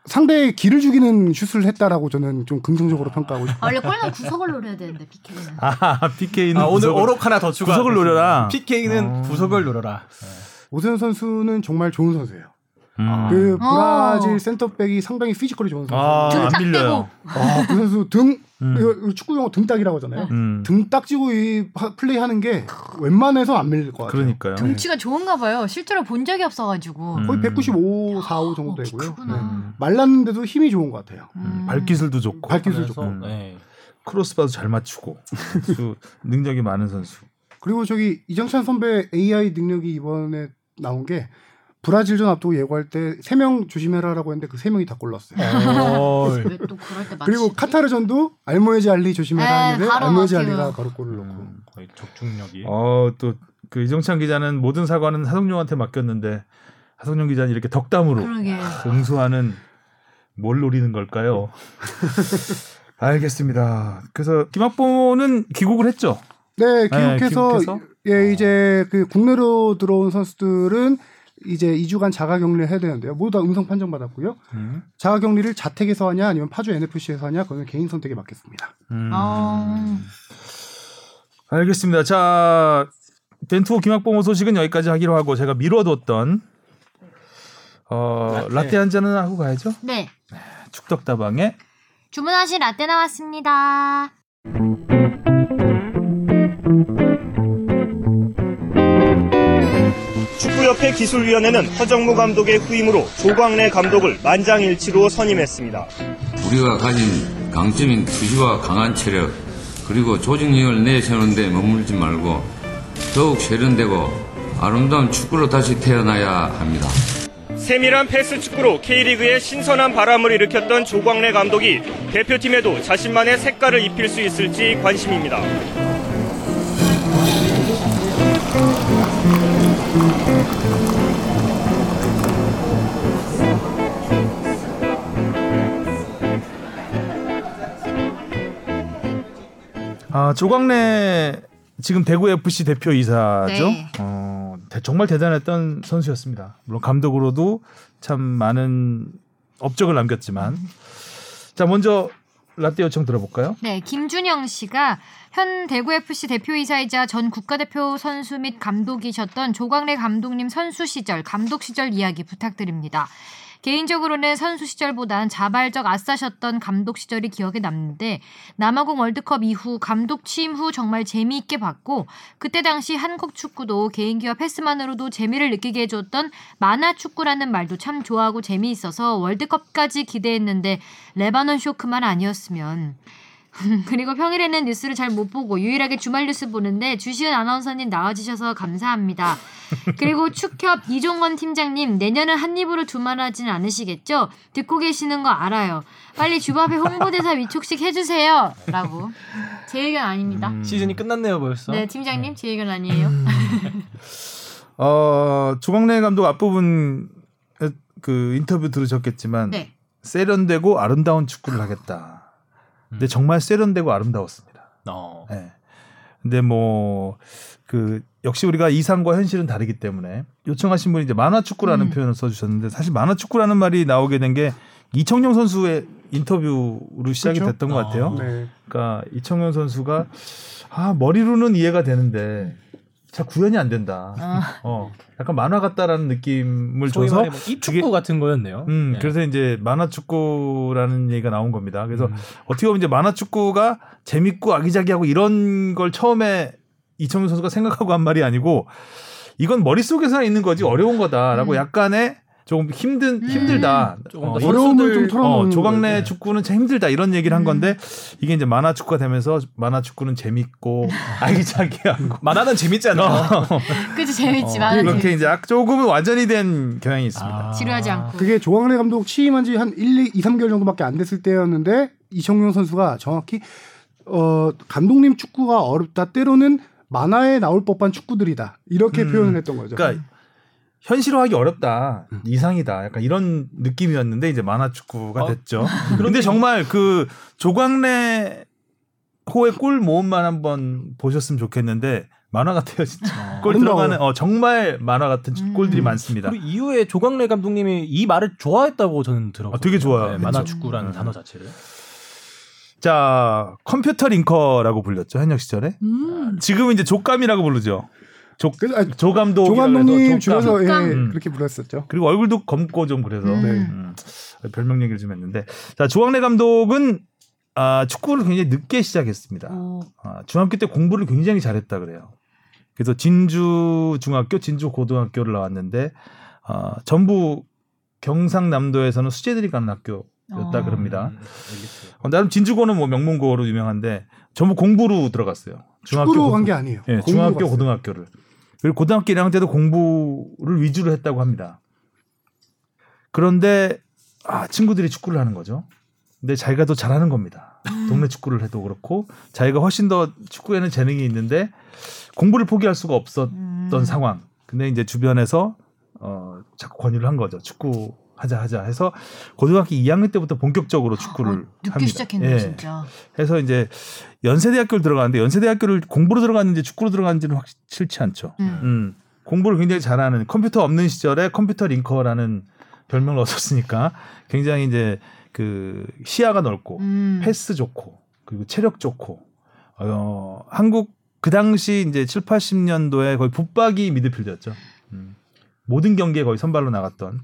상대의 기를 죽이는 슛을 했다라고 저는 좀 긍정적으로 평가하고 아, 싶어요. 원래 골은 구석을 노려야 되는데 PK는. 아 PK는 아, 오늘 어록 하나 더 추가. 구석을 노려라. PK는 어. 구석을 노려라. 오세훈 선수는 정말 좋은 선수예요. 음. 그 어. 브라질 센터백이 상당히 피지컬이 좋은 선수. 아, 등딱 밀려요. 아, 그 선수 등 음. 축구 용어 등딱이라고 하잖아요. 음. 등딱 쥐고 이 하- 플레이 하는 게 웬만해서 안 밀릴 것 같아요. 그러니까요. 등치가 좋은가 봐요. 실제로 본 적이 없어가지고. 음. 거의 195, 45 정도 어, 키 되고요. 음. 말랐는데도 힘이 좋은 것 같아요. 음. 발기술도 좋고 발기술 좋고. 네. 크로스바도 잘 맞추고 <laughs> 능력이 많은 선수. 그리고 저기 이정찬 선배 AI 능력이 이번에 나온 게 브라질전 앞두고 예고할 때 세 명 조심해라라고 했는데 그 세 명이 다 골랐어요. 어, 왜또 그럴 때? 그리고 카타르전도 알모에지 알리 조심해라 에, 했는데 알모에지. 알리가 바로 골을 넣고 음. 거의 적중력이. 어, 또 그 이정찬 기자는 모든 사과는 하성룡한테 맡겼는데 하성룡 기자는 이렇게 덕담으로 그러게. 응수하는 뭘 노리는 걸까요? <laughs> 알겠습니다. 그래서 김학보는 귀국을 했죠. 네, 귀국해서, 귀국해서? 예 이제 그 국내로 들어온 선수들은 이제 2주간 자가격리를 해야 되는데요. 모두 다 음성 판정 받았고요. 음. 자가격리를 자택에서 하냐 아니면 파주 NFC에서 하냐 그건 개인 선택에 맡겼습니다. 음. 어... 알겠습니다. 자, 덴투어 김학봉호 소식은 여기까지 하기로 하고 제가 미뤄뒀던 어, 라떼, 라떼. 한 잔은 하고 가야죠. 네. 축덕다방에 주문하신 라떼 나왔습니다. 축구협회 기술위원회는 허정무 감독의 후임으로 조광래 감독을 만장일치로 선임했습니다. 우리가 가진 강점인 투지와 강한 체력 그리고 조직력을 내세우는 데 머물지 말고 더욱 세련되고 아름다운 축구로 다시 태어나야 합니다. 세밀한 패스 축구로 K리그에 신선한 바람을 일으켰던 조광래 감독이 대표팀에도 자신만의 색깔을 입힐 수 있을지 관심입니다. 아, 조광래 지금 대구 FC 대표 이사죠. 네. 어, 대- 정말 대단했던 선수였습니다. 물론 감독으로도 참 많은 업적을 남겼지만 자, 먼저 라떼 요청 들어볼까요? 네, 김준영 씨가 현 대구 FC 대표이사이자 전 국가대표 선수 및 감독이셨던 조광래 감독님 선수 시절, 감독 시절 이야기 부탁드립니다. 개인적으로는 선수 시절보단 자발적 아싸셨던 감독 시절이 기억에 남는데 남아공 월드컵 이후 감독 취임 후 정말 재미있게 봤고 그때 당시 한국 축구도 개인기와 패스만으로도 재미를 느끼게 해줬던 만화 축구라는 말도 참 좋아하고 재미있어서 월드컵까지 기대했는데 레바논 쇼크만 아니었으면 <laughs> 그리고 평일에는 뉴스를 잘 못 보고 유일하게 주말 뉴스 보는데 주시은 아나운서님 나와주셔서 감사합니다. 그리고 축협 이종건 팀장님 내년은 한 입으로 두말하진 않으시겠죠? 듣고 계시는 거 알아요. 빨리 주바페 홍보대사 <laughs> 위촉식 해주세요. 라고 제 의견 아닙니다. 음. 시즌이 끝났네요 벌써. 네 팀장님 제 의견 아니에요. <laughs> 어, 조광래 감독 앞부분 그 인터뷰 들으셨겠지만 네. 세련되고 아름다운 축구를 하겠다. 근데 정말 세련되고 아름다웠습니다. 어. 예. 근데 뭐 그 역시 우리가 이상과 현실은 다르기 때문에 요청하신 분이 이제 만화 축구라는 음. 표현을 써주셨는데 사실 만화 축구라는 말이 나오게 된 게 이청용 선수의 인터뷰로 시작이 그렇죠? 됐던 것 같아요. 네. 그러니까 이청용 선수가 아 머리로는 이해가 되는데 잘 구현이 안 된다. 아. <laughs> 어, 약간 만화 같다라는 느낌을 줘서 말해 뭐 입축구 그게- 같은 거였네요. 음, 네. 그래서 이제 만화 축구라는 얘기가 나온 겁니다. 그래서 음. 어떻게 보면 이제 만화 축구가 재밌고 아기자기하고 이런 걸 처음에 이청용 선수가 생각하고 한 말이 아니고 이건 머릿속에서 있는 거지 어려운 거다라고 음. 약간의 조금 힘든 힘들다. 조금 어, 더 어려움을 좀 털어놓는 어, 조각내 거예요. 축구는 참 힘들다 이런 얘기를 한 음. 건데 이게 이제 만화 축구가 되면서 만화 축구는 재밌고 <laughs> 아기자기하고 만화는 재밌잖아. <laughs> 그치 재밌지만 어, 그렇게 이제 약- 조금은 완전히 된 경향이 있습니다. 아. 지루하지 않고. 그게 조광래 감독 취임한 지 한 1, 2, 2, 3개월 정도밖에 안 됐을 때였는데 이청용 선수가 정확히 어 감독님 축구가 어렵다 때로는 만화에 나올 법한 축구들이다 이렇게 음. 표현을 했던 거죠. 그러니까 현실화하기 어렵다 이상이다 약간 이런 느낌이었는데 이제 만화 축구가 어? 됐죠. 그런데 정말 그 조광래 호의 골 모음만 한번 보셨으면 좋겠는데 만화 같아요 진짜. <laughs> 골 아름다워요. 들어가는 어, 정말 만화 같은 음. 골들이 많습니다. 그리고 이후에 조광래 감독님이 이 말을 좋아했다고 저는 들었거든요. 아, 되게 좋아요. 네, 만화. 축구라는 음. 단어 자체를. 자 컴퓨터 링커라고 불렸죠 현역 시절에. 음. 지금은 이제 족감이라고 부르죠. 조, 아니, 조 감독 조 감독님 줄여서 예, 족감. 그렇게 불렀었죠. 그리고 얼굴도 검고 좀 그래서 음. 음, 별명 얘기를 좀 했는데 자 조광래 감독은 아, 축구를 굉장히 늦게 시작했습니다. 오. 아, 중학교 때 공부를 굉장히 잘했다 그래요. 그래서 진주 중학교, 진주 고등학교를 나왔는데 아, 전부 경상남도에서는 수재들이 가는 학교였다 어. 그럽니다. 음. 어, 나름 진주고는 뭐 명문고로 유명한데 전부 공부로 들어갔어요. 축구로 고- 간게 아니에요. 예, 공부로 중학교 갔어요. 고등학교를 그리고 고등학교 1학년 때도 공부를 위주로 했다고 합니다. 그런데 아, 친구들이 축구를 하는 거죠. 근데 자기가 더 잘하는 겁니다. 동네 축구를 해도 그렇고 자기가 훨씬 더 축구에는 재능이 있는데 공부를 포기할 수가 없었던 음. 상황. 근데 이제 주변에서 어 자꾸 권유를 한 거죠. 축구 하자 하자 해서 고등학교 2학년 때부터 본격적으로 축구를 어, 늦게 합니다. 시작했네 예. 진짜. 해서 이제 연세대학교를 들어가는데 연세대학교를 공부로 들어갔는지 축구로 들어갔는지는 확실치 않죠. 음. 음, 공부를 굉장히 잘하는 컴퓨터 없는 시절에 컴퓨터 링커라는 별명을 얻었으니까 굉장히 이제 그 시야가 넓고 음. 패스 좋고 그리고 체력 좋고 어, 한국 그 당시 이제 7, 80년도에 거의 붙박이 미드필더였죠. 음. 모든 경기에 거의 선발로 나갔던.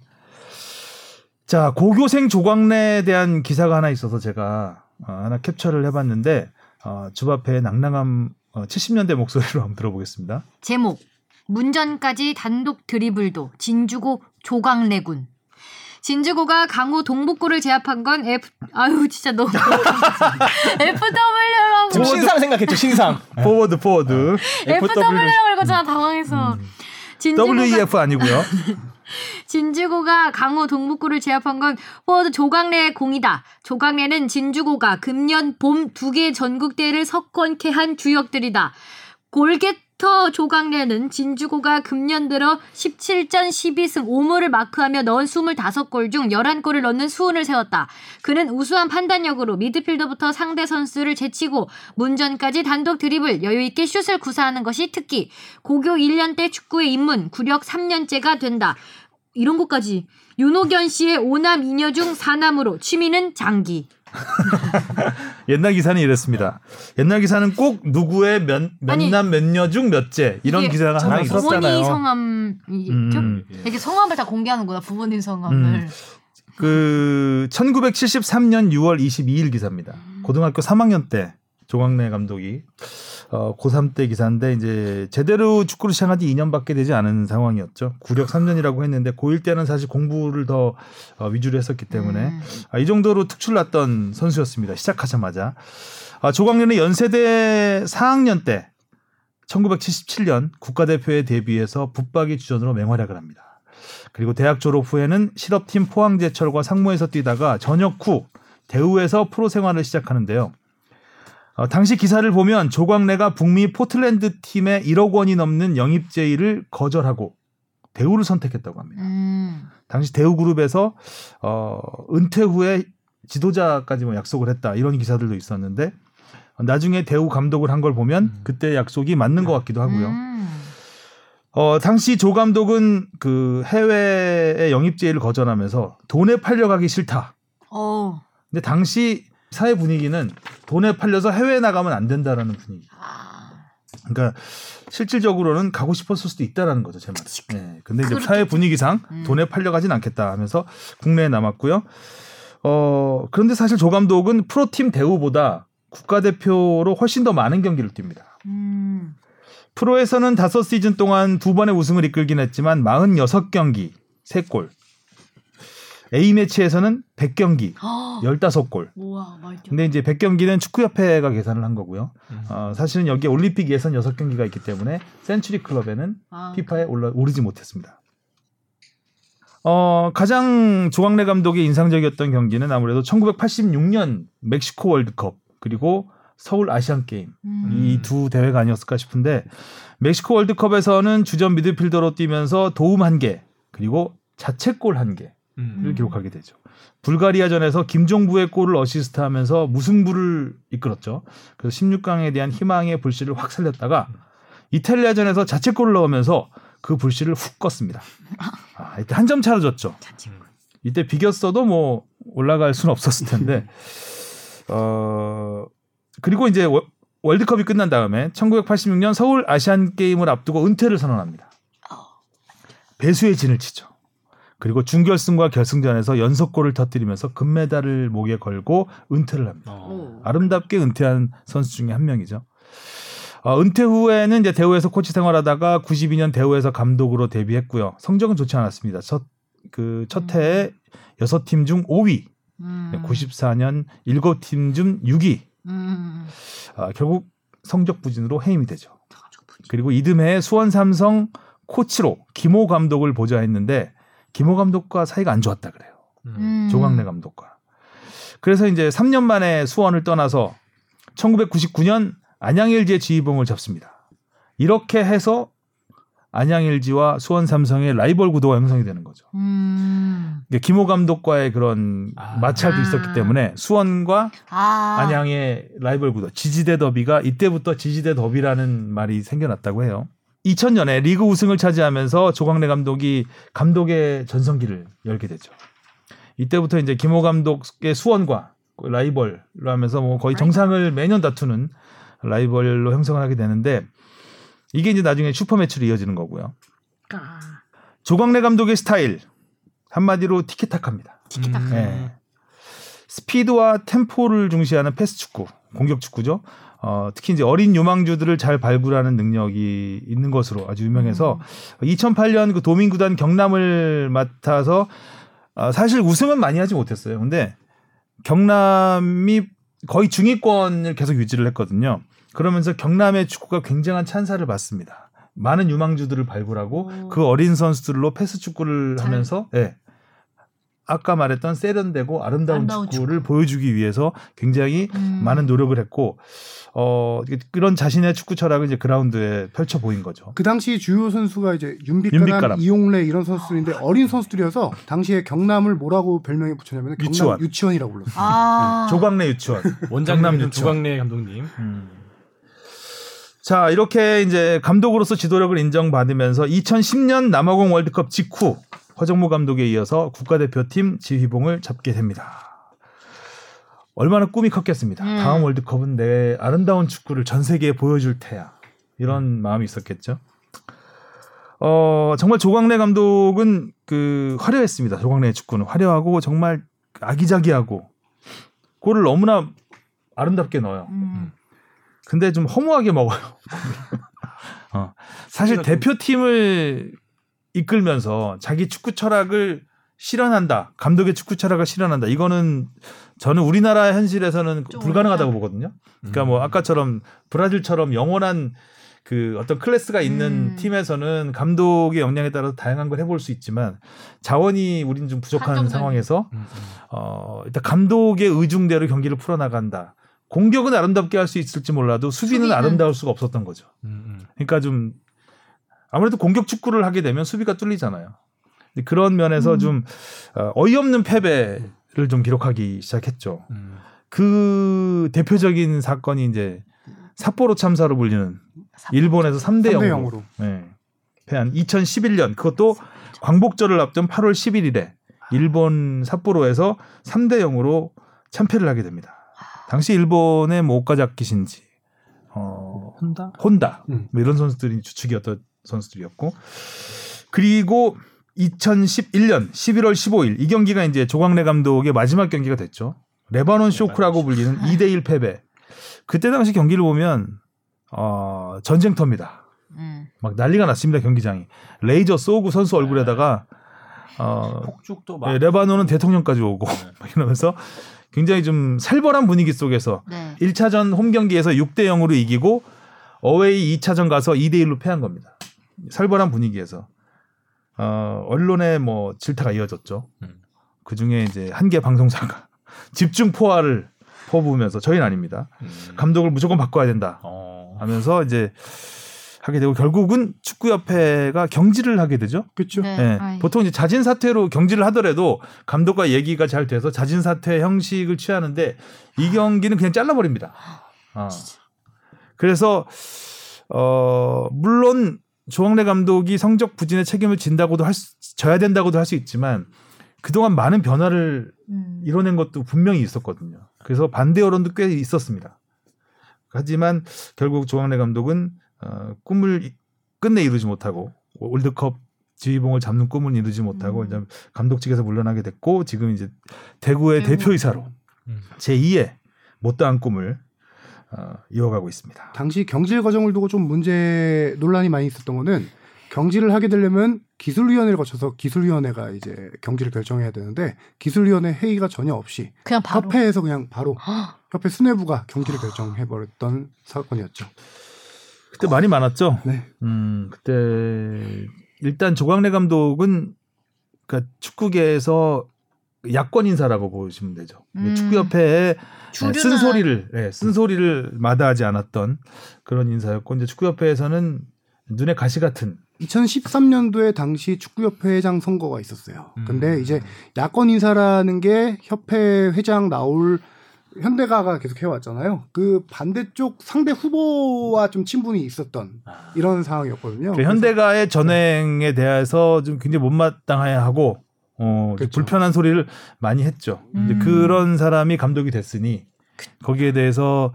자, 고교생 조광래에 대한 기사가 하나 있어서 제가 어, 하나 캡처를 해봤는데 어, 주바페의 낭랑한 어, 70년대 목소리로 <laughs> 한번 들어보겠습니다. 제목 문전까지 단독 드리블도 진주고 조광래군. 진주고가 강호 동북고를 제압한 건 F 아유 진짜 너무 <laughs> FW라고 지금 신상 생각했죠 신상. 포워드 포워드 FW라고 읽었잖아 당황해서 음. 진주고가 WEF 아니고요. <laughs> 진주고가 강호 동북고를 제압한 건 포워드 조광래의 공이다. 조광래는 진주고가 금년 봄 두 개 전국대회를 석권케 한 주역들이다. 골 게터 조광래는 진주고가 금년 들어 17전 12승 5무를 마크하며 넣은 25골 중 11골을 넣는 수훈을 세웠다. 그는 우수한 판단력으로 미드필더부터 상대 선수를 제치고 문전까지 단독 드립을 여유있게 슛을 구사하는 것이 특기. 고교 1년 때 축구에 입문, 구력 3년째가 된다. 이런 것까지. 윤호견 씨의 5남 2녀 중 4남으로 취미는 장기. <laughs> 옛날 기사는 이랬습니다. 옛날 기사는 꼭 누구의 몇, 몇남 몇녀 중 몇째 이런 기사가 있었어요. 자랑스럽잖아요. 부모님 성함이죠? 음. 되게 성함을 다 공개하는구나, 부모님 성함을. 음. 그 1973년 6월 22일 기사입니다. 고등학교 3학년 때 조광래 감독이 어, 고3 때 기사인데 이제 제대로 축구를 시작한 지 2년밖에 되지 않은 상황이었죠. 구력 3년이라고 했는데 고1 때는 사실 공부를 더 어, 위주로 했었기 때문에 음. 아, 이 정도로 특출났던 선수였습니다. 시작하자마자. 아, 조광래는 연세대 4학년 때 1977년 국가대표에 데뷔해서 붙박이 주전으로 맹활약을 합니다. 그리고 대학 졸업 후에는 실업팀 포항제철과 상무에서 뛰다가 전역 후 대우에서 프로 생활을 시작하는데요. 어, 당시 기사를 보면 조광래가 북미 포틀랜드 팀에 1억 원이 넘는 영입 제의를 거절하고 대우를 선택했다고 합니다. 음. 당시 대우 그룹에서 어, 은퇴 후에 지도자까지 뭐 약속을 했다 이런 기사들도 있었는데 어, 나중에 대우 감독을 한 걸 보면 그때 약속이 맞는 것 같기도 하고요. 음. 어, 당시 조 감독은 그 해외의 영입 제의를 거절하면서 돈에 팔려가기 싫다. 어. 근데 당시 사회 분위기는 돈에 팔려서 해외에 나가면 안 된다라는 분위기. 아. 그러니까 실질적으로는 가고 싶었을 수도 있다라는 거죠, 제 말은. 네. 근데 이제 그렇겠죠. 사회 분위기상 음. 돈에 팔려가진 않겠다 하면서 국내에 남았고요. 어, 그런데 사실 조 감독은 프로팀 대우보다 국가대표로 훨씬 더 많은 경기를 뜁니다. 음. 프로에서는 다섯 시즌 동안 두 번의 우승을 이끌긴 했지만 46경기, 3골. A매치에서는 100경기, 어. 15골. 우와, 말죠. 근데 이제 100경기는 축구협회가 계산을 한 거고요. 음. 어, 사실은 여기에 올림픽 예선 6경기가 있기 때문에 센츄리 클럽에는 아, 피파에 올라 오르지 못했습니다. 어, 가장 조광래 감독의 인상적이었던 경기는 아무래도 1986년 멕시코 월드컵 그리고 서울 아시안 게임 음. 이두 대회가 아니었을까 싶은데 멕시코 월드컵에서는 주전 미드필더로 뛰면서 도움 한 개 그리고 자책골 한 개를 음. 기록하게 되죠. 불가리아전에서 김종부의 골을 어시스트하면서 무승부를 이끌었죠. 그래서 16강에 대한 희망의 불씨를 확 살렸다가 이탈리아전에서 자책골을 넣으면서 그 불씨를 훅 껐습니다. 아, 이때 한 점 차로 졌죠. 이때 비겼어도 뭐 올라갈 수는 없었을 텐데. <laughs> 어 그리고 이제 워- 월드컵이 끝난 다음에 1986년 서울 아시안 게임을 앞두고 은퇴를 선언합니다. 배수의 진을 치죠. 그리고 준결승과 결승전에서 연속골을 터뜨리면서 금메달을 목에 걸고 은퇴를 합니다. 어. 아름답게 은퇴한 선수 중에 한 명이죠. 어, 은퇴 후에는 이제 대우에서 코치 생활하다가 92년 대우에서 감독으로 데뷔했고요. 성적은 좋지 않았습니다. 첫 그첫 해에 여섯 팀중 5위, 음. 94년 일곱 팀중 6위. 음. 아, 결국 성적 부진으로 해임이 되죠. 그리고 이듬해 수원 삼성 코치로 김호 감독을 보좌했는데 김호 감독과 사이가 안 좋았다 그래요. 음. 조광래 감독과. 그래서 이제 3년 만에 수원을 떠나서 1999년 안양 LG의 지휘봉을 잡습니다. 이렇게 해서 안양 LG와 수원 삼성의 라이벌 구도가 형성이 되는 거죠. 음. 김호 감독과의 그런 아. 마찰도 있었기 때문에 수원과 아. 안양의 라이벌 구도 지지대 더비가 이때부터 지지대 더비라는 말이 생겨났다고 해요. 2000년에 리그 우승을 차지하면서 조광래 감독이 감독의 전성기를 열게 되죠. 이때부터 이제 김호 감독의 수원과 라이벌로 하면서 뭐 거의 정상을 매년 다투는 라이벌로 형성을 하게 되는데 이게 이제 나중에 슈퍼 매치로 이어지는 거고요. 아. 조광래 감독의 스타일 한마디로 티키타카입니다. 티키타카. 네. 스피드와 템포를 중시하는 패스 축구, 공격 축구죠. 어, 특히 이제 어린 유망주들을 잘 발굴하는 능력이 있는 것으로 아주 유명해서 2008년 그 도민 구단 경남을 맡아서 어, 사실 우승은 많이 하지 못했어요. 근데 경남이 거의 중위권을 계속 유지를 했거든요. 그러면서 경남의 축구가 굉장한 찬사를 받습니다. 많은 유망주들을 발굴하고 오. 그 어린 선수들로 패스 축구를 잘- 하면서 예. 아까 말했던 세련되고 아름다운, 아름다운 축구를 보여주기 위해서 굉장히 음. 많은 노력을 했고 어 그런 자신의 축구 철학을 이제 그라운드에 펼쳐 보인 거죠. 그 당시 주요 선수가 이제 윤빛가람, 윤빛가람. 이용래 이런 선수들인데 어린 선수들이어서 당시에 경남을 뭐라고 별명에 붙였냐면 경남 유치원. 유치원이라고 불렀어요. 아. 조광래 유치원. <laughs> 원장님 경남 유치원. 조광래 감독님. 음. 자, 이렇게 이제 감독으로서 지도력을 인정받으면서 2010년 남아공 월드컵 직후 허정무 감독에 이어서 국가대표팀 지휘봉을 잡게 됩니다. 얼마나 꿈이 컸겠습니다. 음. 다음 월드컵은 내 아름다운 축구를 전 세계에 보여줄 테야. 이런 마음이 있었겠죠. 어, 정말 조광래 감독은 그 화려했습니다. 조광래의 축구는 화려하고 정말 아기자기하고 골을 너무나 아름답게 넣어요. 음. 근데 좀 허무하게 먹어요. <laughs> 어. 사실 좀- 대표팀을 이끌면서 자기 축구 철학을 실현한다. 감독의 축구 철학을 실현한다. 이거는 저는 우리나라 현실에서는 좀 불가능하다고 보거든요. 그러니까 뭐 아까처럼 브라질처럼 영원한 그 어떤 클래스가 있는 음. 팀에서는 감독의 역량에 따라서 다양한 걸 해볼 수 있지만 자원이 우린 좀 부족한 한정적인. 상황에서 음, 음. 어, 일단 감독의 의중대로 경기를 풀어나간다. 공격은 아름답게 할 수 있을지 몰라도 수비는, 수비는. 아름다울 수가 없었던 거죠. 음, 음. 그러니까 좀 아무래도 공격 축구를 하게 되면 수비가 뚫리잖아요. 그런 면에서 음. 좀 어, 어이없는 패배를 좀 기록하기 시작했죠. 음. 그 대표적인 사건이 이제 삿포로 참사로 불리는 일본에서 3대 3대 0으로 0으로. 네. 패한 2011년 그것도 광복절을 앞둔 8월 11일에 일본 삿포로에서 3대 0으로 참패를 하게 됩니다. 당시 일본의 뭐 오카자키 신지, 어, 혼다. 혼다 음. 뭐 이런 선수들이 주축이었던 선수들이었고 그리고 2011년 11월 15일 이 경기가 이제 조광래 감독의 마지막 경기가 됐죠. 레바논 쇼크라고 불리는 2대 1 패배. 그때 당시 경기를 보면 어, 전쟁터입니다. 음. 막 난리가 났습니다 경기장이. 레이저 쏘고 선수 얼굴에다가 어, 폭죽도 막. 네, 레바논은 대통령까지 오고 네. <laughs> 막 이러면서 굉장히 좀 살벌한 분위기 속에서 네. 1차전 홈 경기에서 6대 0으로 이기고 어웨이 2차전 가서 2대 1로 패한 겁니다. 살벌한 분위기에서 어, 언론에 뭐 질타가 이어졌죠. 음. 그 중에 이제 한 개 방송사가 <laughs> 집중 포화를 퍼부으면서 저희는 아닙니다. 음. 감독을 무조건 바꿔야 된다 어. 하면서 이제 하게 되고 결국은 축구협회가 경질을 하게 되죠. 그렇죠. 네. 예. 아이. 보통 이제 자진 사퇴로 경질을 하더라도 감독과 얘기가 잘 돼서 자진 사퇴 형식을 취하는데 이 경기는 그냥 잘라버립니다. 아. 그래서 어 물론 조항래 감독이 성적 부진의 책임을 진다고도 할 수, 져야 된다고도 할 수 있지만 그동안 많은 변화를 음. 이뤄낸 것도 분명히 있었거든요. 그래서 반대 여론도 꽤 있었습니다. 하지만 결국 조광래 감독은 어, 꿈을 이- 끝내 이루지 못하고 월드컵 지휘봉을 잡는 꿈을 이루지 못하고 음. 이제 감독직에서 물러나게 됐고 지금 이제 대구의 대구. 대표이사로 음. 제2의 못다한 꿈을 어, 이어가고 있습니다. 당시 경질 과정을 두고 좀 문제 논란이 많이 있었던 거는 경질을 하게 되려면 기술위원회를 거쳐서 기술위원회가 이제 경질을 결정해야 되는데 기술위원회 회의가 전혀 없이 그냥 바로. 협회에서 그냥 바로 협회 수뇌부가 경질을 결정해 버렸던 사건이었죠. 그때 말이 많았죠. 네. 음, 그때 일단 조광래 감독은 그러니까 축구계에서 야권 인사라고 보시면 되죠. 음. 축구협회에 쓴소리를 예, 쓴소리를 마다하지 않았던 그런 인사였고 이제 축구협회에서는 눈에 가시 같은 2013년도에 당시 축구협회장 선거가 있었어요. 음. 근데 이제 야권 인사라는 게 협회 회장 나올 현대가가 계속 해왔잖아요. 그 반대쪽 상대 후보와 좀 친분이 있었던 이런 상황이었거든요. 그 현대가의 전횡에 대해서 좀 굉장히 못마땅해 하고 어, 좀 그렇죠. 불편한 소리를 많이 했죠. 음. 그런 사람이 감독이 됐으니 거기에 대해서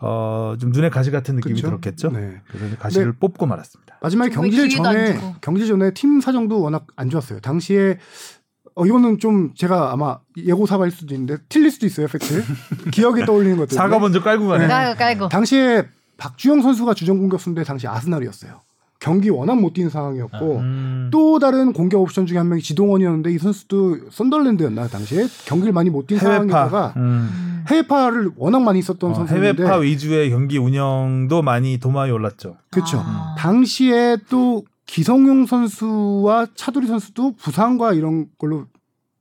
어, 좀 눈에 가시 같은 느낌이 그렇죠? 들었겠죠. 네. 그래서 이제 가시를 뽑고 말았습니다. 마지막에 안 전에. 경질 전에 팀 사정도 워낙 안 좋았어요. 당시에 어 이거는 좀 제가 아마 예고 사과일 수도 있는데 틀릴 수도 있어요, 팩트. <laughs> 기억에 떠올리는 것들. 사과 먼저 깔고 가네. 깔고 깔고. 당시에 박주영 선수가 주전 공격수인데 당시 아스날이었어요. 경기 워낙 못 뛰는 상황이었고 음. 또 다른 공격 옵션 중에 한 명이 지동원이었는데 이 선수도 썬덜랜드였나 당시에 경기를 많이 못뛴 해외파. 상황에다가 음. 해외파를 워낙 많이 썼던 어, 선수인데 해외파 위주의 경기 운영도 많이 도마에 올랐죠. 그렇죠. 아. 당시에 또 기성용 선수와 차두리 선수도 부상과 이런 걸로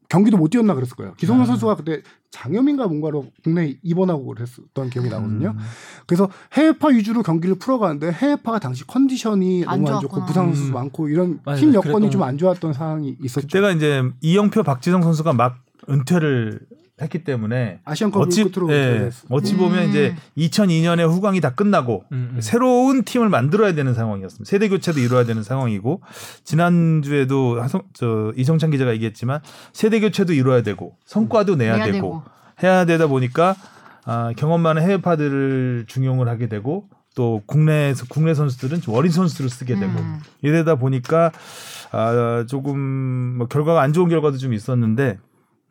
경기도 못 뛰었나 그랬을 거예요. 기성용 아. 선수가 그때 장염인가 뭔가로 국내에 입원하고 그랬었던 기억이 나거든요. 음. 그래서 해외파 위주로 경기를 풀어가는데 해외파가 당시 컨디션이 안 너무 안 좋고. 부상 선수 음. 많고 이런 맞아요. 팀 여건이 좀 안 좋았던 상황이 있었죠. 그때가 이제 이영표, 박지성 선수가 막 은퇴를 했기 때문에 아시안컵을 어찌 끝으로 예. 어찌 보면 음. 이제 2002년에 후광이 다 끝나고 음, 음. 새로운 팀을 만들어야 되는 상황이었습니다. 세대 교체도 이루어야 되는 상황이고 지난 주에도 하성, 저 이성찬 기자가 얘기했지만 세대 교체도 이루어야 되고 성과도 내야 내야 되고, 되고. 해야 되다 보니까 아, 경험 많은 해외파들을 중용을 하게 되고 또 국내에서 국내 선수들은 좀 어린 선수들을 쓰게 되고 음. 이러다 보니까 아, 조금 뭐 결과가 안 좋은 결과도 좀 있었는데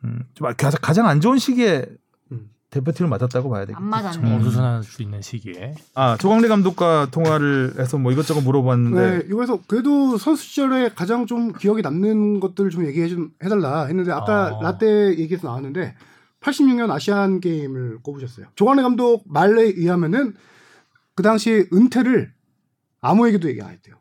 음, 좀 가장- 가장 안 좋은 시기에 음. 대표팀을 맡았다고 봐야 되겠죠. 안 맞았네. 어수선할 수 있는 시기에 아 조광래 감독과 통화를 해서 뭐 이것저것 물어봤는데 네, 이거에서 그래도 선수 시절에 가장 좀 기억에 남는 것들을 좀 얘기해 좀 해달라 했는데 아까 아. 라떼 얘기에서 나왔는데 86년 아시안 게임을 꼽으셨어요. 조광래 감독 말에 의하면은 그 당시 은퇴를 아무에게도 얘기 안 했대요.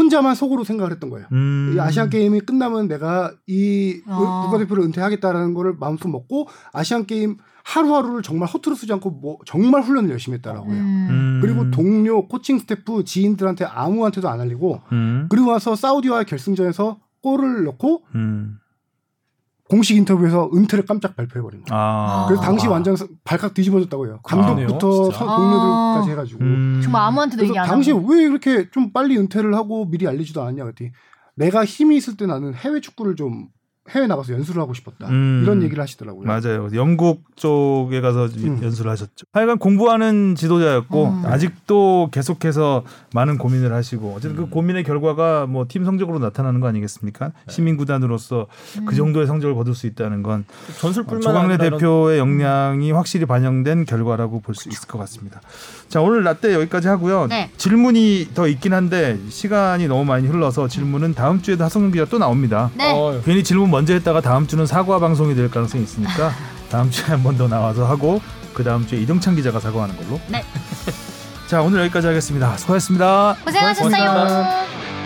혼자만 속으로 생각을 했던 거예요. 음. 이 아시안 게임이 끝나면 내가 이 아. 국가대표를 은퇴하겠다라는 거를 마음속 먹고 아시안 게임 하루하루를 정말 허투루 쓰지 않고 뭐 정말 훈련을 열심히 했다라고요. 음. 음. 그리고 동료, 코칭 스태프, 지인들한테 아무한테도 안 알리고 음. 그리고 와서 사우디와의 결승전에서 골을 넣고 음. 공식 인터뷰에서 은퇴를 깜짝 발표해버린 거예요. 아. 그래서 당시 완전 발칵 뒤집어졌다고요. 감독부터. 선- 동료들까지 아. 해가지고. 음. 정말 아무한테도 얘기 안 당시에 하고. 왜 이렇게 좀 빨리 은퇴를 하고 미리 알리지도 않았냐 그랬더니 내가 힘이 있을 때 나는 해외 축구를 좀 해외 나가서 연수를 하고 싶었다. 음. 이런 얘기를 하시더라고요. 맞아요. 영국 쪽에 가서 음. 연수를 하셨죠. 하여간 공부하는 지도자였고 음. 아직도 계속해서 많은 고민을 하시고 어쨌든 음. 그 고민의 결과가 뭐 팀 성적으로 나타나는 거 아니겠습니까? 네. 시민 구단으로서 음. 그 정도의 성적을 거둘 수 있다는 건 전술뿐만 조광래 아니라 이런- 대표의 역량이 확실히 반영된 결과라고 볼 수 있을 것 같습니다. 자 오늘 라떼 여기까지 하고요. 네. 질문이 더 있긴 한데 시간이 너무 많이 흘러서 질문은 다음 주에도 하성룡 기자 또 나옵니다. 네. 어, 괜히 질문 먼저 했다가 다음 주는 사과 방송이 될 가능성이 있으니까 <laughs> 다음 주에 한 번 더 나와서 하고 그 다음 주에 이정찬 기자가 사과하는 걸로. 네. <laughs> 자 오늘 여기까지 하겠습니다. 수고하셨습니다. 고생하셨어요. 고맙습니다.